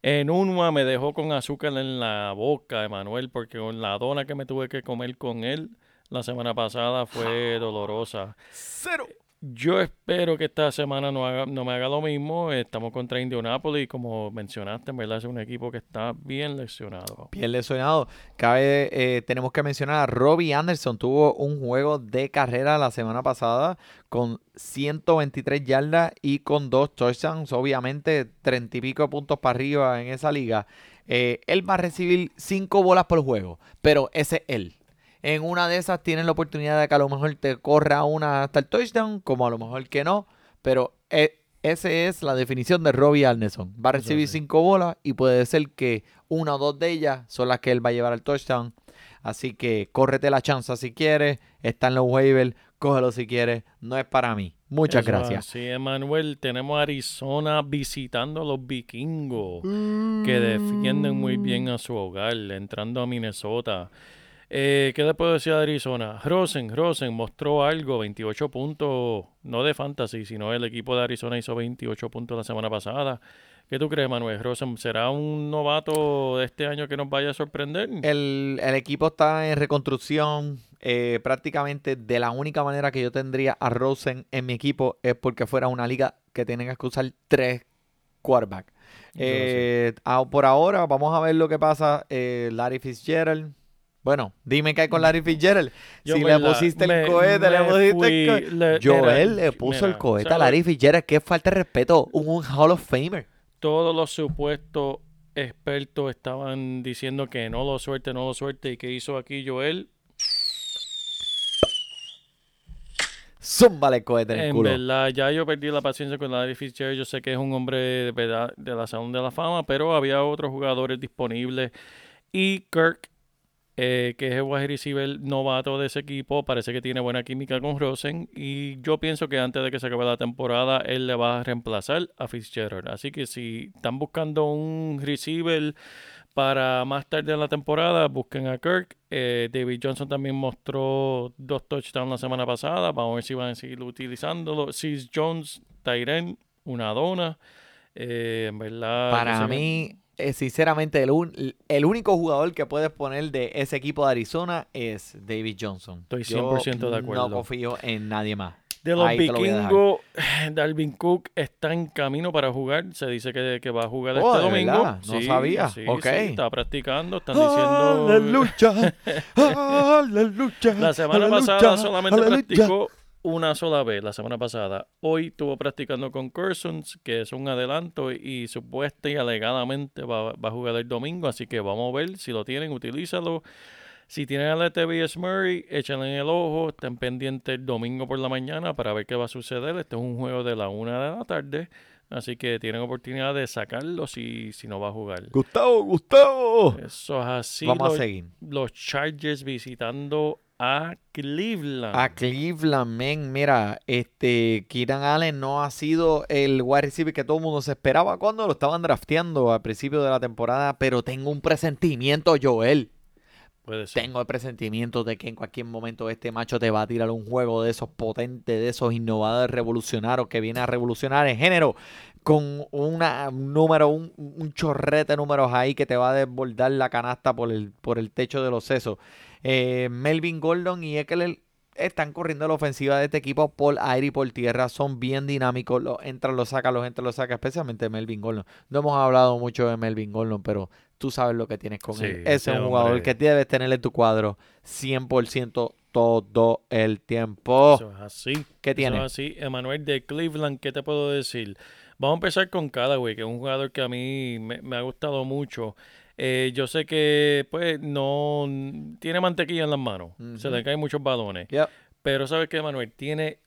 En Unua me dejó con azúcar en la boca, Emanuel, porque con la dona que me tuve que comer con él la semana pasada fue dolorosa. Cero. Yo espero que esta semana no, haga- no me haga lo mismo. Estamos contra Indianapolis como mencionaste, en verdad es un equipo que está bien lesionado. Bien lesionado. Cabe, eh, tenemos que mencionar a Robbie Anderson. Tuvo un juego de carrera la semana pasada con 123 yardas y con dos touchdowns. Obviamente, 30 y pico puntos para arriba en esa liga. Eh, él va a recibir 5 bolas por juego, pero ese es él. En una de esas tienes la oportunidad de que a lo mejor te corra una hasta el touchdown, como a lo mejor que no, pero eh, esa es la definición de Robbie Anderson. Va a recibir cinco bolas y puede ser que una o dos de ellas son las que él va a llevar al touchdown. Así que córrete la chance si quieres, está en los waivers, cógelo si quieres, no es para mí. Muchas Eso gracias. Sí, Emanuel, tenemos a Arizona visitando a los vikingos que defienden muy bien a su hogar, entrando a Minnesota. Eh, ¿Qué le puedo decir a Arizona? Rosen, Rosen mostró algo, 28 puntos, no de fantasy, sino el equipo de Arizona hizo 28 puntos la semana pasada. ¿Qué tú crees, Manuel? ¿Rosen será un novato de este año que nos vaya a sorprender? El, el equipo está en reconstrucción. eh, prácticamente de la única manera que yo tendría a Rosen en mi equipo es porque fuera una liga que tienen que usar tres quarterbacks. Eh, por ahora, vamos a ver lo que pasa. eh, Larry Fitzgerald. Bueno, dime qué hay con Larry Fitzgerald. Yo, si le pusiste el Me- cohete, le pusiste fui- el cohete. le- Joel le puso el cohete a. Larry Fitzgerald. Qué falta de respeto. Un Hall of Famer. todos los supuestos expertos estaban diciendo que no lo suelte, no lo suelte. ¿Y qué hizo aquí Joel? Zúmbale el cohete en el En culo. verdad, ya yo perdí la paciencia con Larry Fitzgerald. Yo sé que es un hombre de, verdad, de la Salón de la Fama, pero había otros jugadores disponibles. Y Kirk eh, que es el wide receiver novato de ese equipo. Parece que tiene buena química con Rosen. Y yo pienso que antes de que se acabe la temporada, él le va a reemplazar a Fitzgerald. Así que si están buscando un receiver para más tarde en la temporada, busquen a Kirk. Eh, David Johnson también mostró dos touchdowns la semana pasada. Vamos a ver si van a seguir utilizándolo. Sis Jones, Tyren, una dona. Eh, en verdad. Para no sé qué- mí, eh, sinceramente, el, un- el único jugador que puedes poner de ese equipo de Arizona es David Johnson. Estoy Yo 100% de acuerdo. No confío en nadie más. De los te lo vikingos, Dalvin Cook está en camino para jugar. Se dice que, que va a jugar Oh, este ¿de domingo. verdad? No sabía. Sí, Ok. sí, está practicando. Están diciendo. Aleluya, aleluya. La semana aleluya, pasada solamente aleluya. practicó una sola vez, la semana pasada. Hoy estuvo practicando con Cursons, que es un adelanto, y supuesta y alegadamente va, va a jugar el domingo. Así que vamos a ver si lo tienen, utilízalo. Si tienen a Latavius Murray, échenle en el ojo, estén pendientes el domingo por la mañana para ver qué va a suceder. Este es un juego de la una de la tarde, así que tienen oportunidad de sacarlo si, si no va a jugar. Gustavo, Gustavo. Eso es así. Vamos los, a seguir. los Chargers visitando a Cleveland. A Cleveland, men, mira, este Kieran Allen no ha sido el wide receiver que todo el mundo se esperaba cuando lo estaban drafteando al principio de la temporada, pero tengo un presentimiento, Joel. Tengo el presentimiento de que en cualquier momento este macho te va a tirar un juego de esos potentes, de esos innovadores revolucionarios que viene a revolucionar el género con una, un número, un, un chorrete de números ahí que te va a desbordar la canasta por el, por el techo de los sesos. Eh, Melvin Gordon y Eckler están corriendo la ofensiva de este equipo por aire y por tierra. Son bien dinámicos. Los entran, los sacan, los entran, los sacan. Especialmente Melvin Gordon. No hemos hablado mucho de Melvin Gordon, pero tú sabes lo que tienes con Sí, él. Ese es un jugador que debes tener en tu cuadro 100% todo el tiempo. Eso es así. ¿Qué Eso tiene? es así. Emanuel de Cleveland, ¿qué te puedo decir? Vamos a empezar con Callaway, que es un jugador que a mí me, me ha gustado mucho. Eh, yo sé que pues no tiene mantequilla en las manos, se le caen muchos balones. Yep. Pero ¿sabes qué, Manuel? Tiene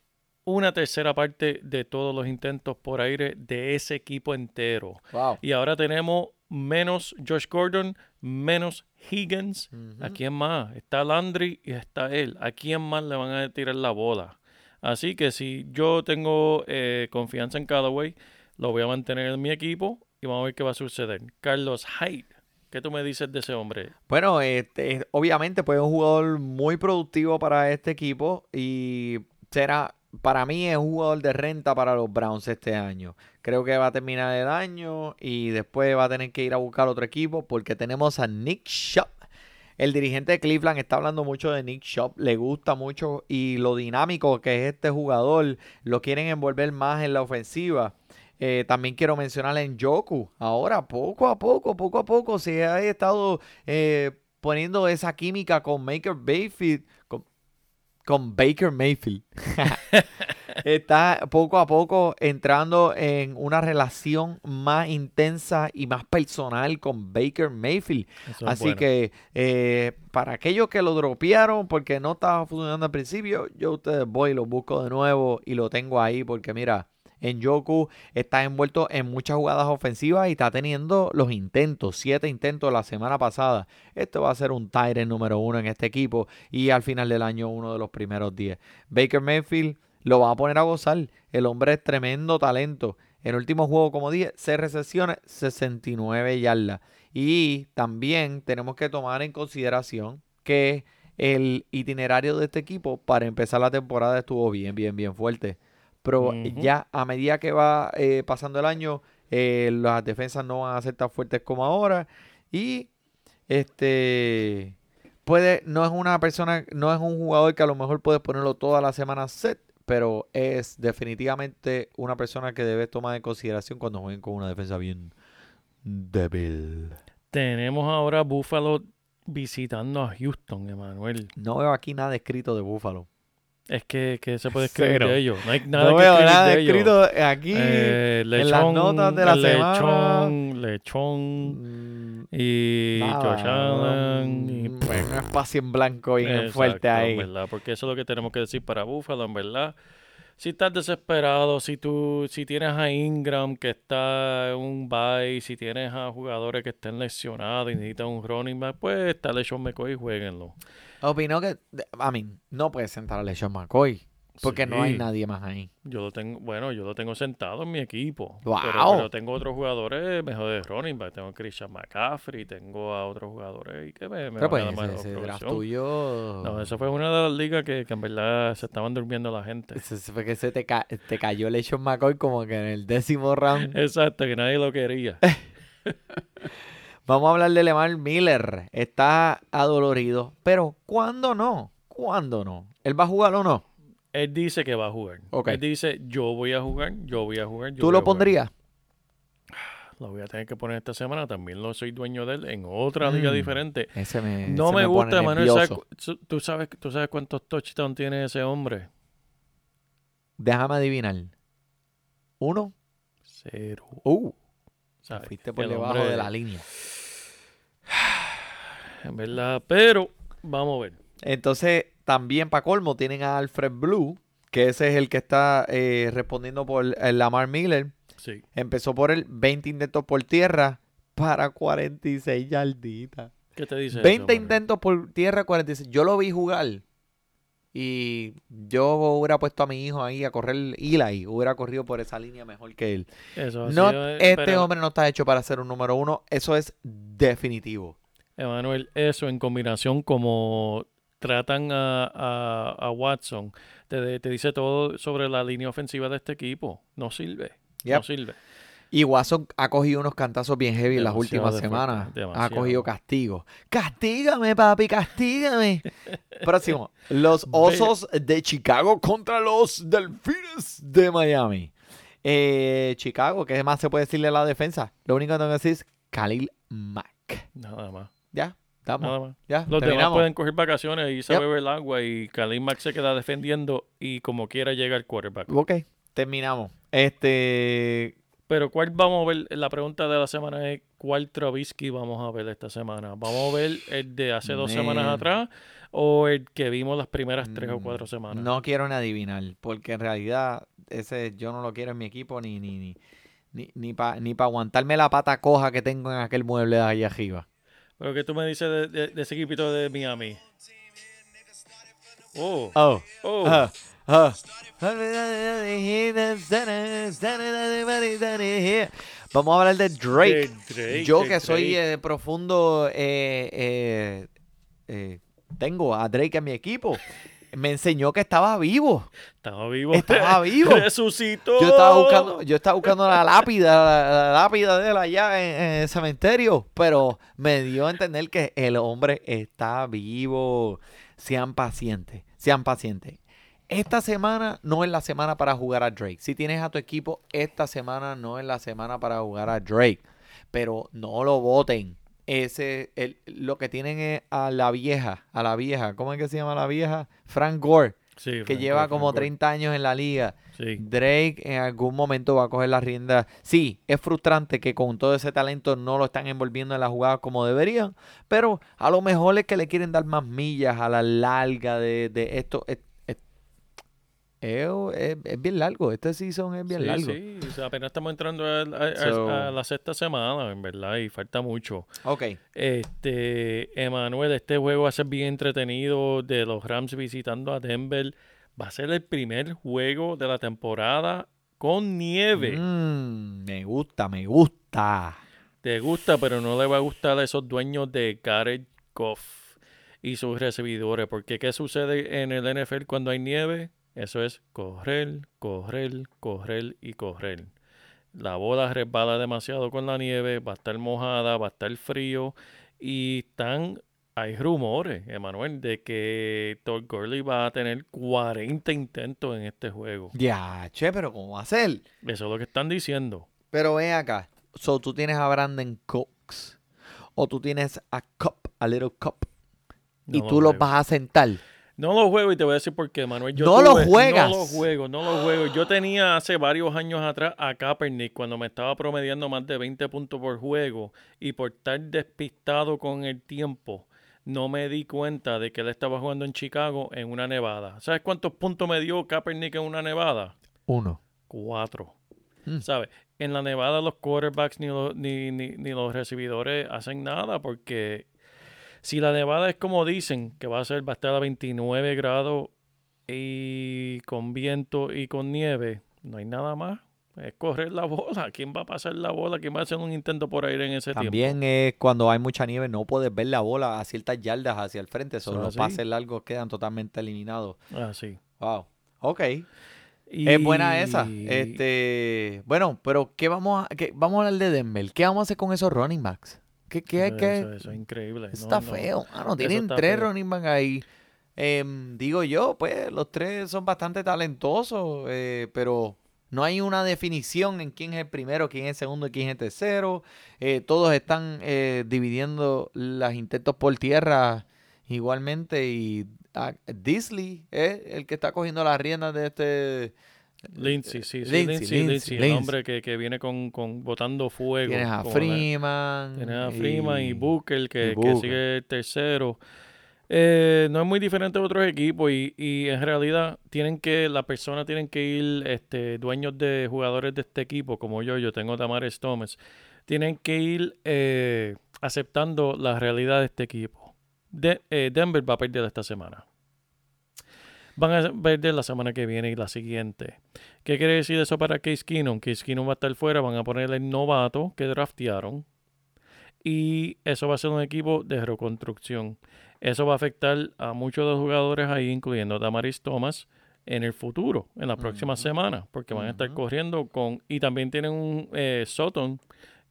una tercera parte de todos los intentos por aire de ese equipo entero. Wow. Y ahora tenemos menos Josh Gordon, menos Higgins. ¿A quién más? Está Landry y está él. ¿A quién más le van a tirar la bola? Así que si yo tengo eh, confianza en Callaway, lo voy a mantener en mi equipo y vamos a ver qué va a suceder. Carlos Hyde, ¿qué tú me dices de ese hombre? Bueno, este, obviamente pues es un jugador muy productivo para este equipo y será, para mí es un jugador de renta para los Browns este año. Creo que va a terminar el año y después va a tener que ir a buscar otro equipo porque tenemos a Nick Shop. El dirigente de Cleveland está hablando mucho de Nick Shop, le gusta mucho y lo dinámico que es este jugador, lo quieren envolver más en la ofensiva. Eh, también quiero mencionar en Joku. Ahora, poco a poco, poco a poco, se ha estado eh, poniendo esa química con Baker Mayfield. Con, con Baker Mayfield. Está poco a poco entrando en una relación más intensa y más personal con Baker Mayfield. Eso Así bueno. que eh, para aquellos que lo dropearon porque no estaba funcionando al principio, yo ustedes voy y lo busco de nuevo y lo tengo ahí porque mira, en Yoku está envuelto en muchas jugadas ofensivas y está teniendo los intentos, siete intentos la semana pasada. Esto va a ser un Tyrant número uno en este equipo y al final del año uno de los primeros 10. Baker Mayfield lo va a poner a gozar. El hombre es tremendo talento. En el último juego, como dije, 6 recepciones, 69 yardas. Y también tenemos que tomar en consideración que el itinerario de este equipo para empezar la temporada estuvo bien, bien, bien fuerte. Pero Ujú. ya a medida que va eh, pasando el año, eh, las defensas no van a ser tan fuertes como ahora. Y este puede, no es una persona, no es un jugador que a lo mejor puedes ponerlo toda la semana set, pero es definitivamente una persona que debes tomar en consideración cuando jueguen con una defensa bien débil. Tenemos ahora a Buffalo visitando a Houston, Emanuel. No veo aquí nada escrito de Búfalo. Es que, que se puede escribir Cero. de ellos. No hay nada no que veo nada de ellos. escrito aquí Eh, en las lechón, notas de la semana. lechón, lechón Mm, y nada, Josh Allen y mm, un espacio en blanco fuerte Exacto, ahí. en verdad, porque eso es lo que tenemos que decir para Buffalo, en verdad. si estás desesperado, si tú, si tienes a Ingram que está en un bye, si tienes a jugadores que estén lesionados y necesitan un running back, pues está LeSean McCoy y jueguenlo. Opino que, a mí, no puedes sentar a LeSean McCoy. Porque no hay nadie más ahí. Yo lo tengo, bueno, yo lo tengo sentado en mi equipo. ¡Wow! Pero, pero tengo otros jugadores mejor de running back. Tengo a Christian McCaffrey, tengo a otros jugadores y que me, me Pero pues ese, ese tuyo... No, eso fue una de las ligas que, que en verdad se estaban durmiendo la gente. ese- ese fue que se te, ca- te cayó LeSean McCoy como que en el décimo round. Exacto, que nadie lo quería. Vamos a hablar de Lemar Miller. Está adolorido. Pero, ¿cuándo no? ¿Cuándo no? ¿Él va a jugar o no? Él dice que va a jugar. Él dice, yo voy a jugar, yo voy a jugar. yo ¿Tú voy lo a jugar". pondrías? Lo voy a tener que poner esta semana. También lo soy dueño de él en otra liga Mm, diferente. Ese me, No ese me, pone gusta, Manuel. ¿sabes nervioso. cu- ¿Tú sabes, ¿Tú sabes cuántos touchdowns tiene ese hombre? Déjame adivinar. ¿Uno? Cero. Uh, ¿sabes? fuiste por El debajo hombre- de la línea. En verdad, pero vamos a ver. Entonces, también para colmo, tienen a Alfred Blue, que ese es el que está eh, respondiendo por el Lamar Miller. Sí. Empezó por el 20 intentos por tierra para 46 yarditas. ¿Qué te dice 20 eso, Manuel? intentos por tierra, 46. Yo lo vi jugar. Y yo hubiera puesto a mi hijo ahí a correr Eli. Hubiera corrido por esa línea mejor que él. Eso No, sido, eh, este pero, hombre no está hecho para ser un número uno. Eso es definitivo. Emanuel, eso en combinación como tratan a, a- a Watson, te, te dice todo sobre la línea ofensiva de este equipo. No sirve. No sirve. Y Watson ha cogido unos cantazos bien heavy en las últimas semanas. Ha cogido castigo. Castígame, papi, castígame. Próximo. Los Osos de Chicago contra los Delfines de Miami. Eh, Chicago, ¿qué más se puede decirle a la defensa? Lo único que tengo que decir es Khalil Mack. Nada más. Ya, estamos. Nada más. Ya, Los demás terminamos. pueden coger vacaciones y se Yep. bebe el agua y Khalil Mack se queda defendiendo y como quiera llega el quarterback. Ok, terminamos. Este, Pero ¿cuál vamos a ver? La pregunta de la semana es ¿cuál Trubisky vamos a ver esta semana? ¿Vamos a ver el de hace dos semanas Man. atrás o el que vimos las primeras tres o cuatro Mm, semanas? No quiero ni adivinar, porque en realidad ese yo no lo quiero en mi equipo ni ni ni ni, ni para ni pa aguantarme la pata coja que tengo en aquel mueble de ahí arriba. Pero ¿qué tú me dices de, de- de ese equipito de Miami? Oh, Oh, oh. ah, ah. Vamos a hablar de Drake. De Drake, yo que soy eh, profundo, eh, eh, eh, tengo a Drake en mi equipo. Me enseñó que estaba vivo. Estaba vivo. Estaba vivo. Resucitó. Yo estaba buscando, yo estaba buscando la lápida, la, la lápida de él allá en, en el cementerio, pero me dio a entender que el hombre está vivo. Sean pacientes, sean pacientes. Esta semana no es la semana para jugar a Drake. Si tienes a tu equipo, esta semana no es la semana para jugar a Drake. Pero no lo voten. Ese, el- lo que tienen es a la vieja, a la vieja, ¿cómo es que se llama la vieja? Frank Gore, Sí, que Frank lleva Gore, como Gore. 30 años en la liga. Sí. Drake en algún momento va a coger la rienda. Sí, es frustrante que con todo ese talento no lo están envolviendo en la jugada como deberían, pero a lo mejor es que le quieren dar más millas a la larga de, de esto. Es, es- bien largo, este season es bien sí, largo. sí, o sea, apenas estamos entrando a, a- a- So- a la sexta semana, en verdad, y falta mucho. Ok, Este, Emanuel, este juego va a ser bien entretenido de los Rams visitando a Denver. Va a ser el primer juego de la temporada con nieve. Mm, me gusta, me gusta. Te gusta, pero no le va a gustar a esos dueños de Garrett Goff y sus recibidores. Porque ¿qué sucede en el NFL cuando hay nieve? Eso es correr, correr, correr y correr. La bola resbala demasiado con la nieve, va a estar mojada, va a estar frío y están... Hay rumores, Emanuel, de que Todd Gurley va a tener 40 intentos en este juego. Ya, che, pero ¿cómo va a ser? Eso es lo que están diciendo. Pero ven acá. So, tú tienes a Brandon Cooks. O tú tienes a Cup, a Little Cup. y No tú los vas a sentar. No lo juego y te voy a decir por qué, Manuel. Yo No lo juegas. No lo juego, no lo juego. Yo tenía hace varios años atrás a Kaepernick cuando me estaba promediando más de 20 puntos por juego y por estar despistado con el tiempo no me di cuenta de que él estaba jugando en Chicago en una nevada. ¿Sabes cuántos puntos me dio Kaepernick en una nevada? Uno. Cuatro. Mm. ¿Sabes? En la nevada los quarterbacks ni, los- ni, ni, ni los recibidores hacen nada porque si la nevada es como dicen que va a ser, va a estar a 29 grados y con viento y con nieve, no hay nada más. Es correr la bola. ¿Quién va a pasar la bola? ¿Quién va a hacer un intento por aire en ese tiempo? También es cuando hay mucha nieve, no puedes ver la bola a ciertas yardas hacia el frente. Solo los es así. pases largos quedan totalmente eliminados. Ah, sí. Wow. Ok. Es buena esa. Este, bueno, pero ¿qué vamos a, qué, vamos a hablar de Denver? ¿Qué vamos a hacer con esos running backs? ¿Qué, qué, eso, qué- eso- eso es increíble. No, está no. feo, mano. Eso Tienen tres feo. running backs ahí. Em, digo yo, pues los tres son bastante talentosos, eh, pero no hay una definición en quién es el primero, quién es el segundo y quién es el tercero. Eh, todos están eh, dividiendo los intentos por tierra igualmente y ah, Disley es el que está cogiendo las riendas de este... Lindsay, sí, sí, Lindsay, Lindsay, Lindsay, Lindsay, el hombre que, que viene con, con botando fuego. Tienes a la- Freeman. Tienes a Freeman y, Booker, que, y que sigue el tercero. Eh, no es muy diferente de otros equipos y, y en realidad tienen que, la persona tienen que ir, este, dueños de jugadores de este equipo, como yo, yo tengo Tamares Thomas, tienen que ir eh, aceptando la realidad de este equipo. De- eh, Denver va a perder esta semana. Van a perder la semana que viene y la siguiente. ¿Qué quiere decir eso para Case Keenum? Case Keenum va a estar fuera, van a ponerle el novato que draftearon. Y eso va a ser un equipo de reconstrucción. Eso va a afectar a muchos de los jugadores ahí, incluyendo a Damaris Thomas, en el futuro, en las próximas semanas, porque van a estar corriendo con... Y también tienen un eh, Sutton,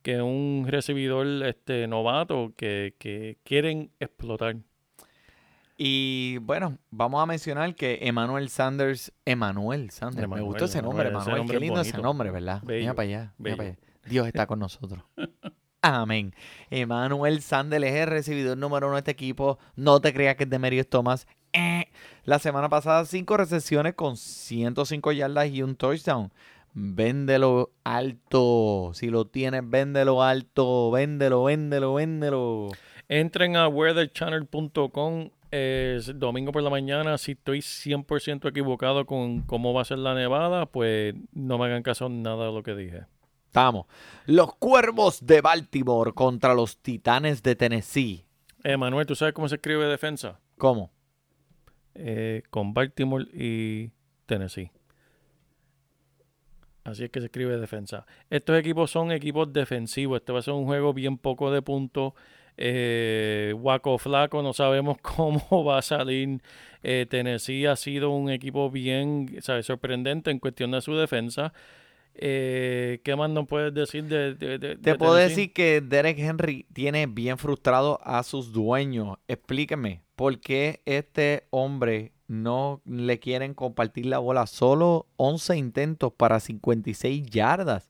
que es un recibidor este, novato que, que quieren explotar. Y bueno, vamos a mencionar que Emmanuel Sanders, Emmanuel Sanders, me gustó ese nombre, nombre qué es lindo ese nombre, ¿verdad? Mira Bello, para allá, mira para allá. Dios está con nosotros. Amén. Emmanuel Sanders es el recibidor número uno de este equipo. No te creas que es de Merius Thomas. Eh. La semana pasada, cinco recepciones con 105 yardas y un touchdown. Véndelo alto. Si lo tienes, véndelo alto. Véndelo, véndelo, véndelo. Entren a weatherchannel.com es domingo por la mañana. Si estoy 100% equivocado con cómo va a ser la nevada, pues no me hagan caso en nada de lo que dije. Estamos. Los Cuervos de Baltimore contra los Titanes de Tennessee. Eh, Manuel, ¿tú sabes cómo se escribe defensa? ¿Cómo? Eh, con Baltimore y Tennessee. Así es que se escribe defensa. Estos equipos son equipos defensivos. Este va a ser un juego bien poco de puntos. Eh, Waco Flaco, no sabemos cómo va a salir. Eh, Tennessee ha sido un equipo bien ¿sabes? sorprendente en cuestión de su defensa. Eh, ¿Qué más nos puedes decir de, de- de- Te de puedo decir que Derek Henry tiene bien frustrado a sus dueños. Explíqueme, ¿por qué este hombre no le quieren compartir la bola? Solo 11 intentos para 56 yardas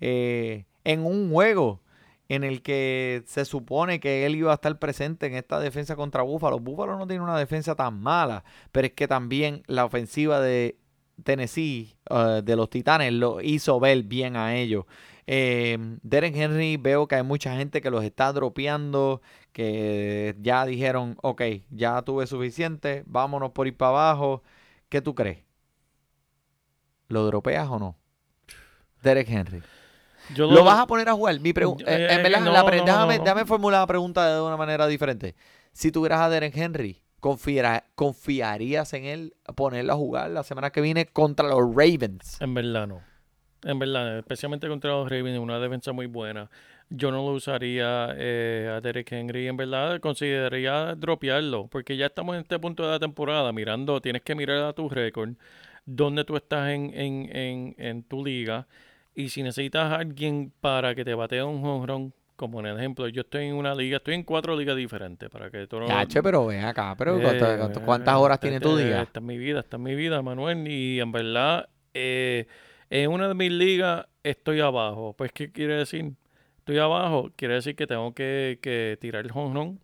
eh, en un juego en el que se supone que él iba a estar presente en esta defensa contra Búfalo. Búfalo no tiene una defensa tan mala, pero es que también la ofensiva de Tennessee, eh, de los Titanes, lo hizo ver bien a ellos. Eh, Derek Henry, veo que hay mucha gente que los está dropeando, que ya dijeron, ok, ya tuve suficiente, vámonos por ir para abajo. ¿Qué tú crees? ¿Lo dropeas o no? Derek Henry. Yo ¿Lo vas a poner a jugar? Mi pregu- Eh, eh, en eh, verdad, no, la pre- no, déjame, no. déjame formular la pregunta de una manera diferente. Si tuvieras a Derek Henry, ¿confiarías en él ponerlo a jugar la semana que viene contra los Ravens? En verdad no. En verdad, especialmente contra los Ravens, una defensa muy buena. Yo no lo usaría eh, a Derek Henry. En verdad, consideraría dropearlo. Porque ya estamos en este punto de la temporada. Mirando, tienes que mirar a tu récord. Dónde tú estás en, en, en, en tu liga. Y si necesitas a alguien para que te batee un run, como en el ejemplo, yo estoy en una liga, estoy en cuatro ligas diferentes. Para que tú no. Yache, pero ven acá, pero Eh, ¿cuántas, cuántas- cuántas horas este- tiene tu día? Esta es mi vida, esta es mi vida, Manuel. Y en verdad, eh, en una de mis ligas estoy abajo. Pues, ¿qué quiere decir? Estoy abajo, quiere decir que tengo que, que tirar el home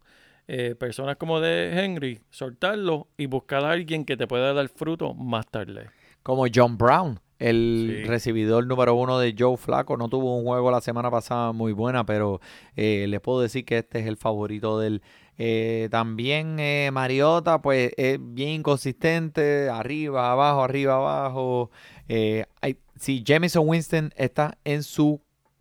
Eh, personas como de Henry, soltarlo y buscar a alguien que te pueda dar fruto más tarde. Como John Brown. El Sí. recibidor número uno de Joe Flaco. No tuvo un juego la semana pasada muy buena, pero eh, les puedo decir que este es el favorito del. Eh, también eh, Mariota, pues es bien inconsistente, arriba, abajo, arriba, abajo. Eh, hay- si Jamison Winston está en su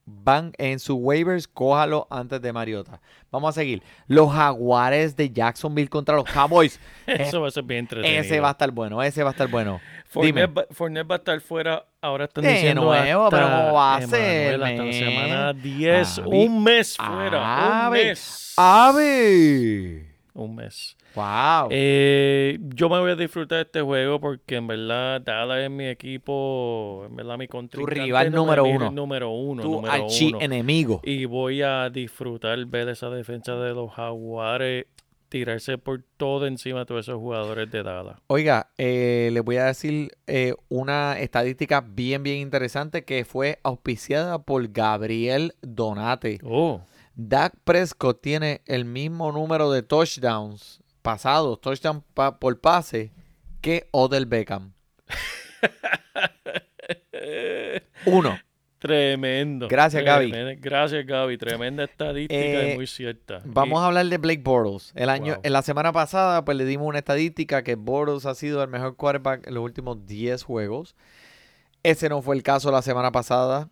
van en sus waivers, cójalo antes de Mariota. Vamos a seguir. Los Jaguares de Jacksonville contra los Cowboys. Eso va a ser bien entretenido. ese va a estar bueno, ese va a estar bueno. Fournette va, Fournette va a estar fuera. Ahora están De diciendo nuevo, hasta, pero ¿cómo va a ser, hasta semana 10. Avi. un mes fuera. Ave. Un mes. ¡Ave! Un mes. ¡Wow! Eh, yo me voy a disfrutar de este juego porque en verdad Dallas es mi equipo, en verdad mi contrincante. rival número uno. Número uno. tu número archi uno. enemigo. Y voy a disfrutar ver esa defensa de los Jaguares tirarse por todo encima de todos esos jugadores de Dallas. Oiga, eh, les voy a decir eh, una estadística bien, bien interesante que fue auspiciada por Gabriel Donate. Oh, Dak Prescott tiene el mismo número de touchdowns pasados, touchdown pa- por pase, que Odell Beckham. Uno. tremendo. Gracias, Gaby. Tremenda- Gracias, Gaby. Tremenda estadística Eh, y muy cierta. Vamos Y- a hablar de Blake Bortles. El año, Wow. en la semana pasada, pues le dimos una estadística que Bortles ha sido el mejor quarterback en los últimos 10 juegos. Ese no fue el caso la semana pasada.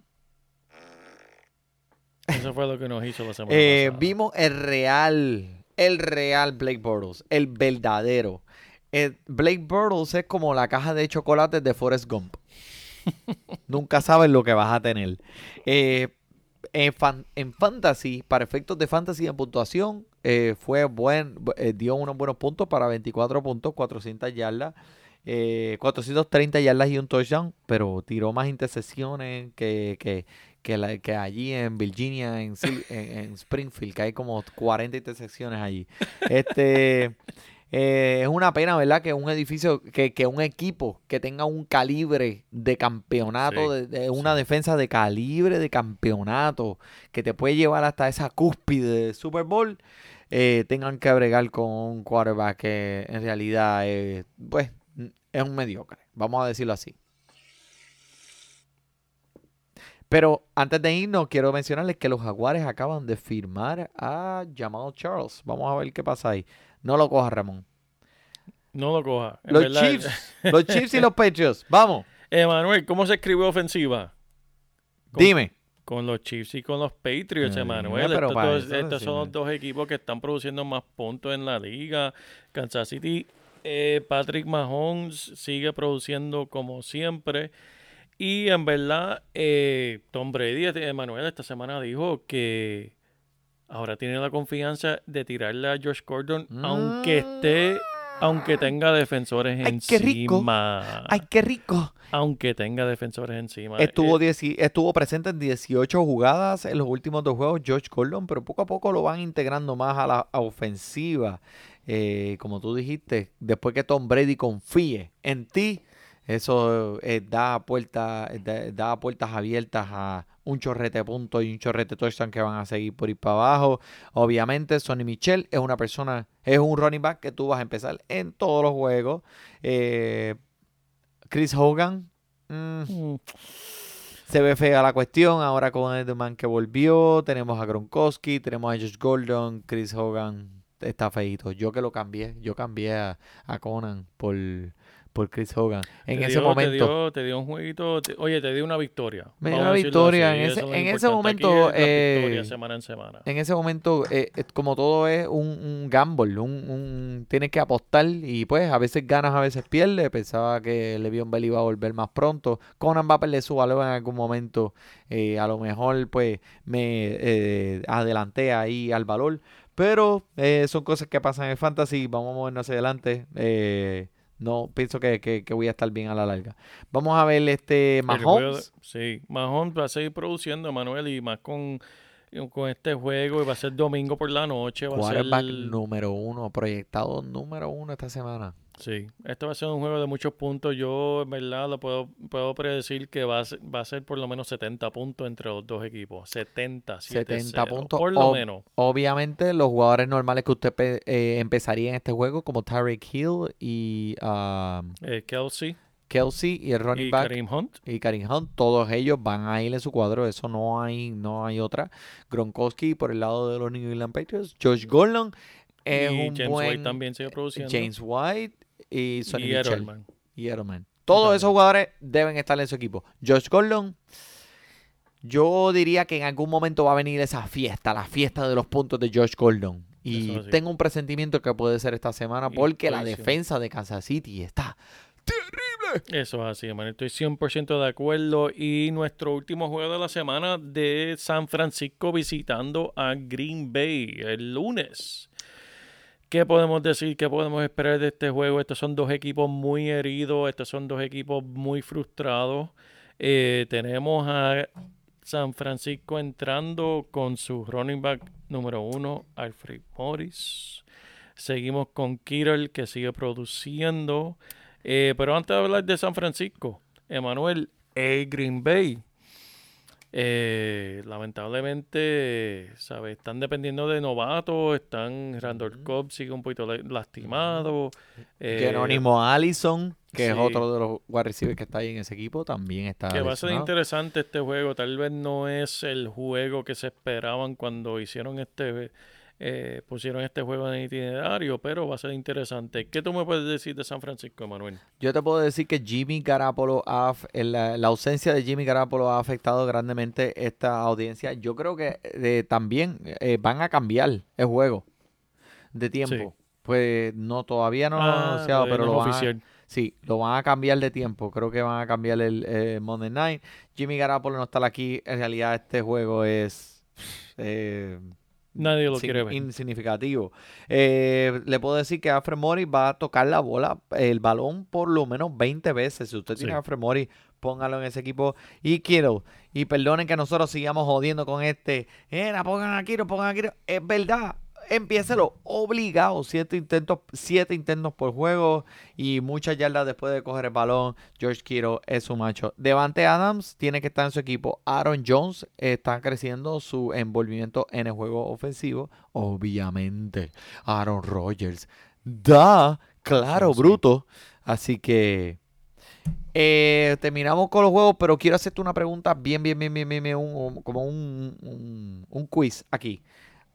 Eso fue lo que nos hizo la semana Eh, pasada. vimos el real, el real Blake Bortles, el verdadero. El Blake Bortles es como la caja de chocolates de Forrest Gump. Nunca sabes lo que vas a tener. Eh, en, fan- en fantasy, para efectos de fantasy en puntuación, eh, fue buen, eh, dio unos buenos puntos para 24 puntos, 400 yardas, eh, 430 yardas y un touchdown, pero tiró más intercepciones que, que, que, la- que allí en Virginia, en, en- en Springfield, que hay como 40 intersecciones allí. Este eh, es una pena, ¿verdad? Que un edificio, que, que un equipo que tenga un calibre de campeonato, Sí, de, de una defensa de calibre de campeonato, que te puede llevar hasta esa cúspide de Super Bowl, eh, tengan que bregar con un quarterback que en realidad eh, pues, es un mediocre, vamos a decirlo así. Pero antes de irnos, quiero mencionarles que los Jaguares acaban de firmar a Jamal Charles. Vamos a ver qué pasa ahí. No lo coja, Ramón. No lo coja. Los verdad, Chiefs, los Chiefs y los Patriots. Vamos, Emanuel, ¿cómo se escribió ofensiva? Con- dime. Con los Chiefs y con los Patriots, Emanuel. pero Estos, estos son los dos equipos que están produciendo más puntos en la liga. Kansas City, eh, Patrick Mahomes sigue produciendo como siempre. Y en verdad, eh, Tom Brady, este- Emanuel, esta semana dijo que ahora tiene la confianza de tirarle a Josh Gordon, aunque esté, aunque tenga defensores Ay, qué rico. encima. ¡Ay, qué rico! Aunque tenga defensores encima. Estuvo, Eh, estuvo presente en 18 jugadas en los últimos dos juegos George Gordon, pero poco a poco lo van integrando más a la a ofensiva. Eh, como tú dijiste, después que Tom Brady confíe en ti, eso eh, da, puerta, da, da puertas abiertas a un chorrete de puntos y un chorrete touchdown que van a seguir por ir para abajo. Obviamente, Sonny Michel es una persona, es un running back que tú vas a empezar en todos los juegos. Eh, Chris Hogan. mm, mm, se ve fea la cuestión ahora con Edelman que volvió. Tenemos a Gronkowski, tenemos a Josh Gordon, Chris Hogan está feito. Yo que lo cambié, yo cambié a, a Conan por, por Chris Hogan. En Te ese dio- momento. Te dio, te dio un jueguito. te- oye, te dio una victoria. Me dio una victoria. así, En ese- es lo en ese momento, es la eh, victoria semana en semana. En ese momento, eh, eh, como todo es un, un gamble, un, un- tienes que apostar y pues a veces ganas, a veces pierdes. Pensaba que Le'Veon Bell iba a volver más pronto. Conan va a perder su valor en algún momento. Eh, a lo mejor pues me eh, adelanté ahí al valor. Pero eh, son cosas que pasan en Fantasy. Vamos a movernos hacia adelante. Eh, no pienso que, que- que voy a estar bien a la larga. Vamos a ver este Mahomes. sí, Mahomes va a seguir produciendo, Manuel, y más con, con este juego. Y va a ser domingo por la noche. Va a ser, número uno, proyectado número uno esta semana. Sí, este va a ser un juego de muchos puntos. Yo, en verdad, lo puedo, puedo predecir que va a, ser, va a ser por lo menos 70 puntos entre los dos equipos. 70, 70 7-0, puntos. Por lo Ob- menos. Obviamente, los jugadores normales que usted eh, empezaría en este juego, como Tyreek Hill y um, Eh, Kelsey. Kelsey y el running Y back Hunt. y Karim Hunt, todos ellos van a ir en su cuadro, eso no hay, no hay otra. Gronkowski por el lado de los New England Patriots, Josh Gordon es y un James buen White también sigue produciendo. James White y Sonny y Michel y Edelman. Todos esos jugadores deben estar en su equipo. Josh Gordon, yo diría que en algún momento va a venir esa fiesta, la fiesta de los puntos de Josh Gordon. Y tengo un presentimiento que puede ser esta semana porque la defensa de Kansas City está Eso es así, hermano. Estoy 100% de acuerdo. Y nuestro último juego de la semana de San Francisco visitando a Green Bay el lunes. ¿Qué podemos decir? ¿Qué podemos esperar de este juego? Estos son dos equipos muy heridos. Estos son dos equipos muy frustrados. Eh, tenemos a San Francisco entrando con su running back número uno, Alfred Morris. Seguimos con Kittle, que sigue produciendo. Eh, pero antes de hablar de San Francisco, Emanuel, el Green Bay, eh, lamentablemente, ¿sabes? Están dependiendo de novatos, están, Randall Cobb sigue un poquito lastimado. eh, Jerónimo Allison, que es otro de los wide receivers que está ahí en ese equipo, también está que va a ser interesante este juego, tal vez no es el juego que se esperaban cuando hicieron este, eh, pusieron este juego en itinerario, pero va a ser interesante. ¿Qué tú me puedes decir de San Francisco, Emanuel? Yo te puedo decir que Jimmy Garapolo, ha, la, la ausencia de Jimmy Garapolo ha afectado grandemente esta audiencia. Yo creo que eh, también eh, van a cambiar el juego de tiempo. Sí. Pues no, todavía no lo han Ah, anunciado, todavía pero no lo van, a, sí, lo van a cambiar de tiempo. Creo que van a cambiar el eh, Monday Night. Jimmy Garapolo no está aquí. En realidad este juego es... eh, Nadie lo sin- quiere ver. insignificativo. Eh, le puedo decir que Alfred Morris va a tocar la bola, el balón por lo menos 20 veces. Si usted tiene Sí. a Alfred Morris, póngalo en ese equipo. Y Kittle, y perdonen que nosotros sigamos jodiendo con este, era, pongan a Kittle, pongan a Kittle. Es verdad, empiécelo obligado. Siete intentos, siete intentos por juego y muchas yardas después de coger el balón. George Kittle es su macho. Devante Adams tiene que estar en su equipo. Aaron Jones está creciendo su envolvimiento en el juego ofensivo. Obviamente, Aaron Rodgers. Da, claro, Sí, bruto. Así que eh, terminamos con los juegos, pero quiero hacerte una pregunta bien, bien, bien, bien, bien, bien, un- como un, un- un quiz aquí.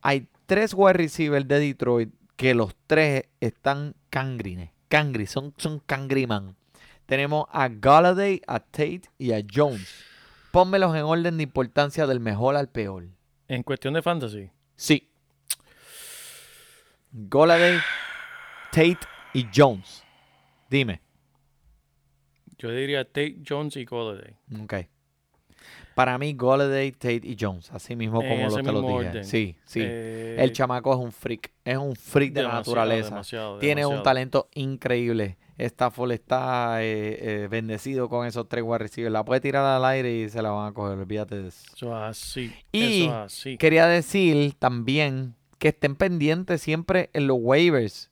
Hay tres wide receivers de Detroit que los tres están cangrines. Cangri, son, son cangriman. Tenemos a Galladay, a Tate y a Jones. Pónmelos en orden de importancia del mejor al peor. En cuestión de fantasy, Sí. Galladay, Tate y Jones. Dime. yo diría Tate, Jones y Golladay. Ok. Para mí, Galladay, Tate y Jones. Así mismo como los ese te mismo dije. orden. Sí, sí. Eh, El chamaco es un freak. Es un freak de la naturaleza. demasiado, Tiene un talento increíble. Stafford está eh, eh, bendecido con esos tres receivers. La puede tirar al aire y se la van a coger. Olvídate de eso. Eso es así. Y eso es así. Quería decir también que estén pendientes siempre en los waivers.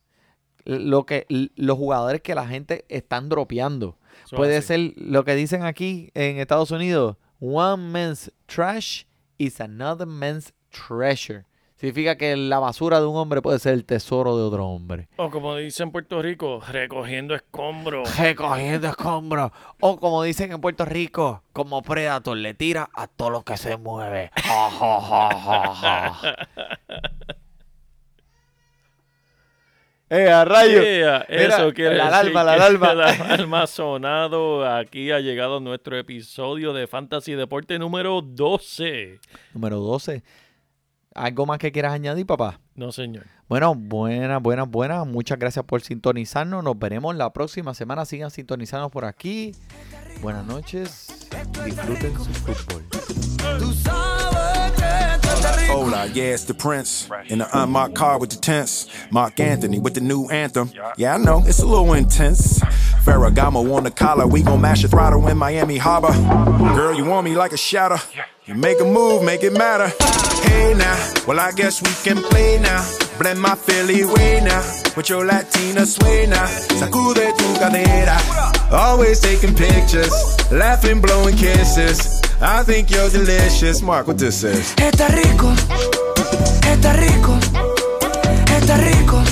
Lo que, los jugadores que la gente están dropeando. Eso Puede así. ser lo que dicen aquí en Estados Unidos. One man's trash is another man's treasure. Significa que la basura de un hombre puede ser el tesoro de otro hombre. O como dicen en Puerto Rico, recogiendo escombros. Recogiendo escombros. O como dicen en Puerto Rico, como Predator le tira a todo lo que se mueve. ¡Eh, a rayo! Yeah, Mira, eso quiere la decir alarma, la que alarma. la alarma ha sonado. Aquí ha llegado nuestro episodio de Fantasy Deporte número 12. Número 12. ¿Algo más que quieras añadir, papá? No, señor. Bueno, buenas, buenas, buenas. Muchas gracias por sintonizarnos. Nos veremos la próxima semana. Sigan sintonizándonos por aquí. Buenas noches. Disfruten su fútbol. Tú sabes que esto está rico. Hola, yeah, it's the Prince. In the unmarked car with the tents. Mark Anthony with the new anthem. Yeah, I know, it's a little intense. Ferragamo on the collar, we gon' mash a throttle in Miami Harbor. Girl, you want me like a shadow. You make a move, make it matter. Hey now, well, I guess we can play now. Blend my Philly way now. With your Latina sway now. Sacude tu cadera. Always taking pictures. Laughing, blowing kisses. I think you're delicious. Mark, what this is. Está rico, está rico, está rico,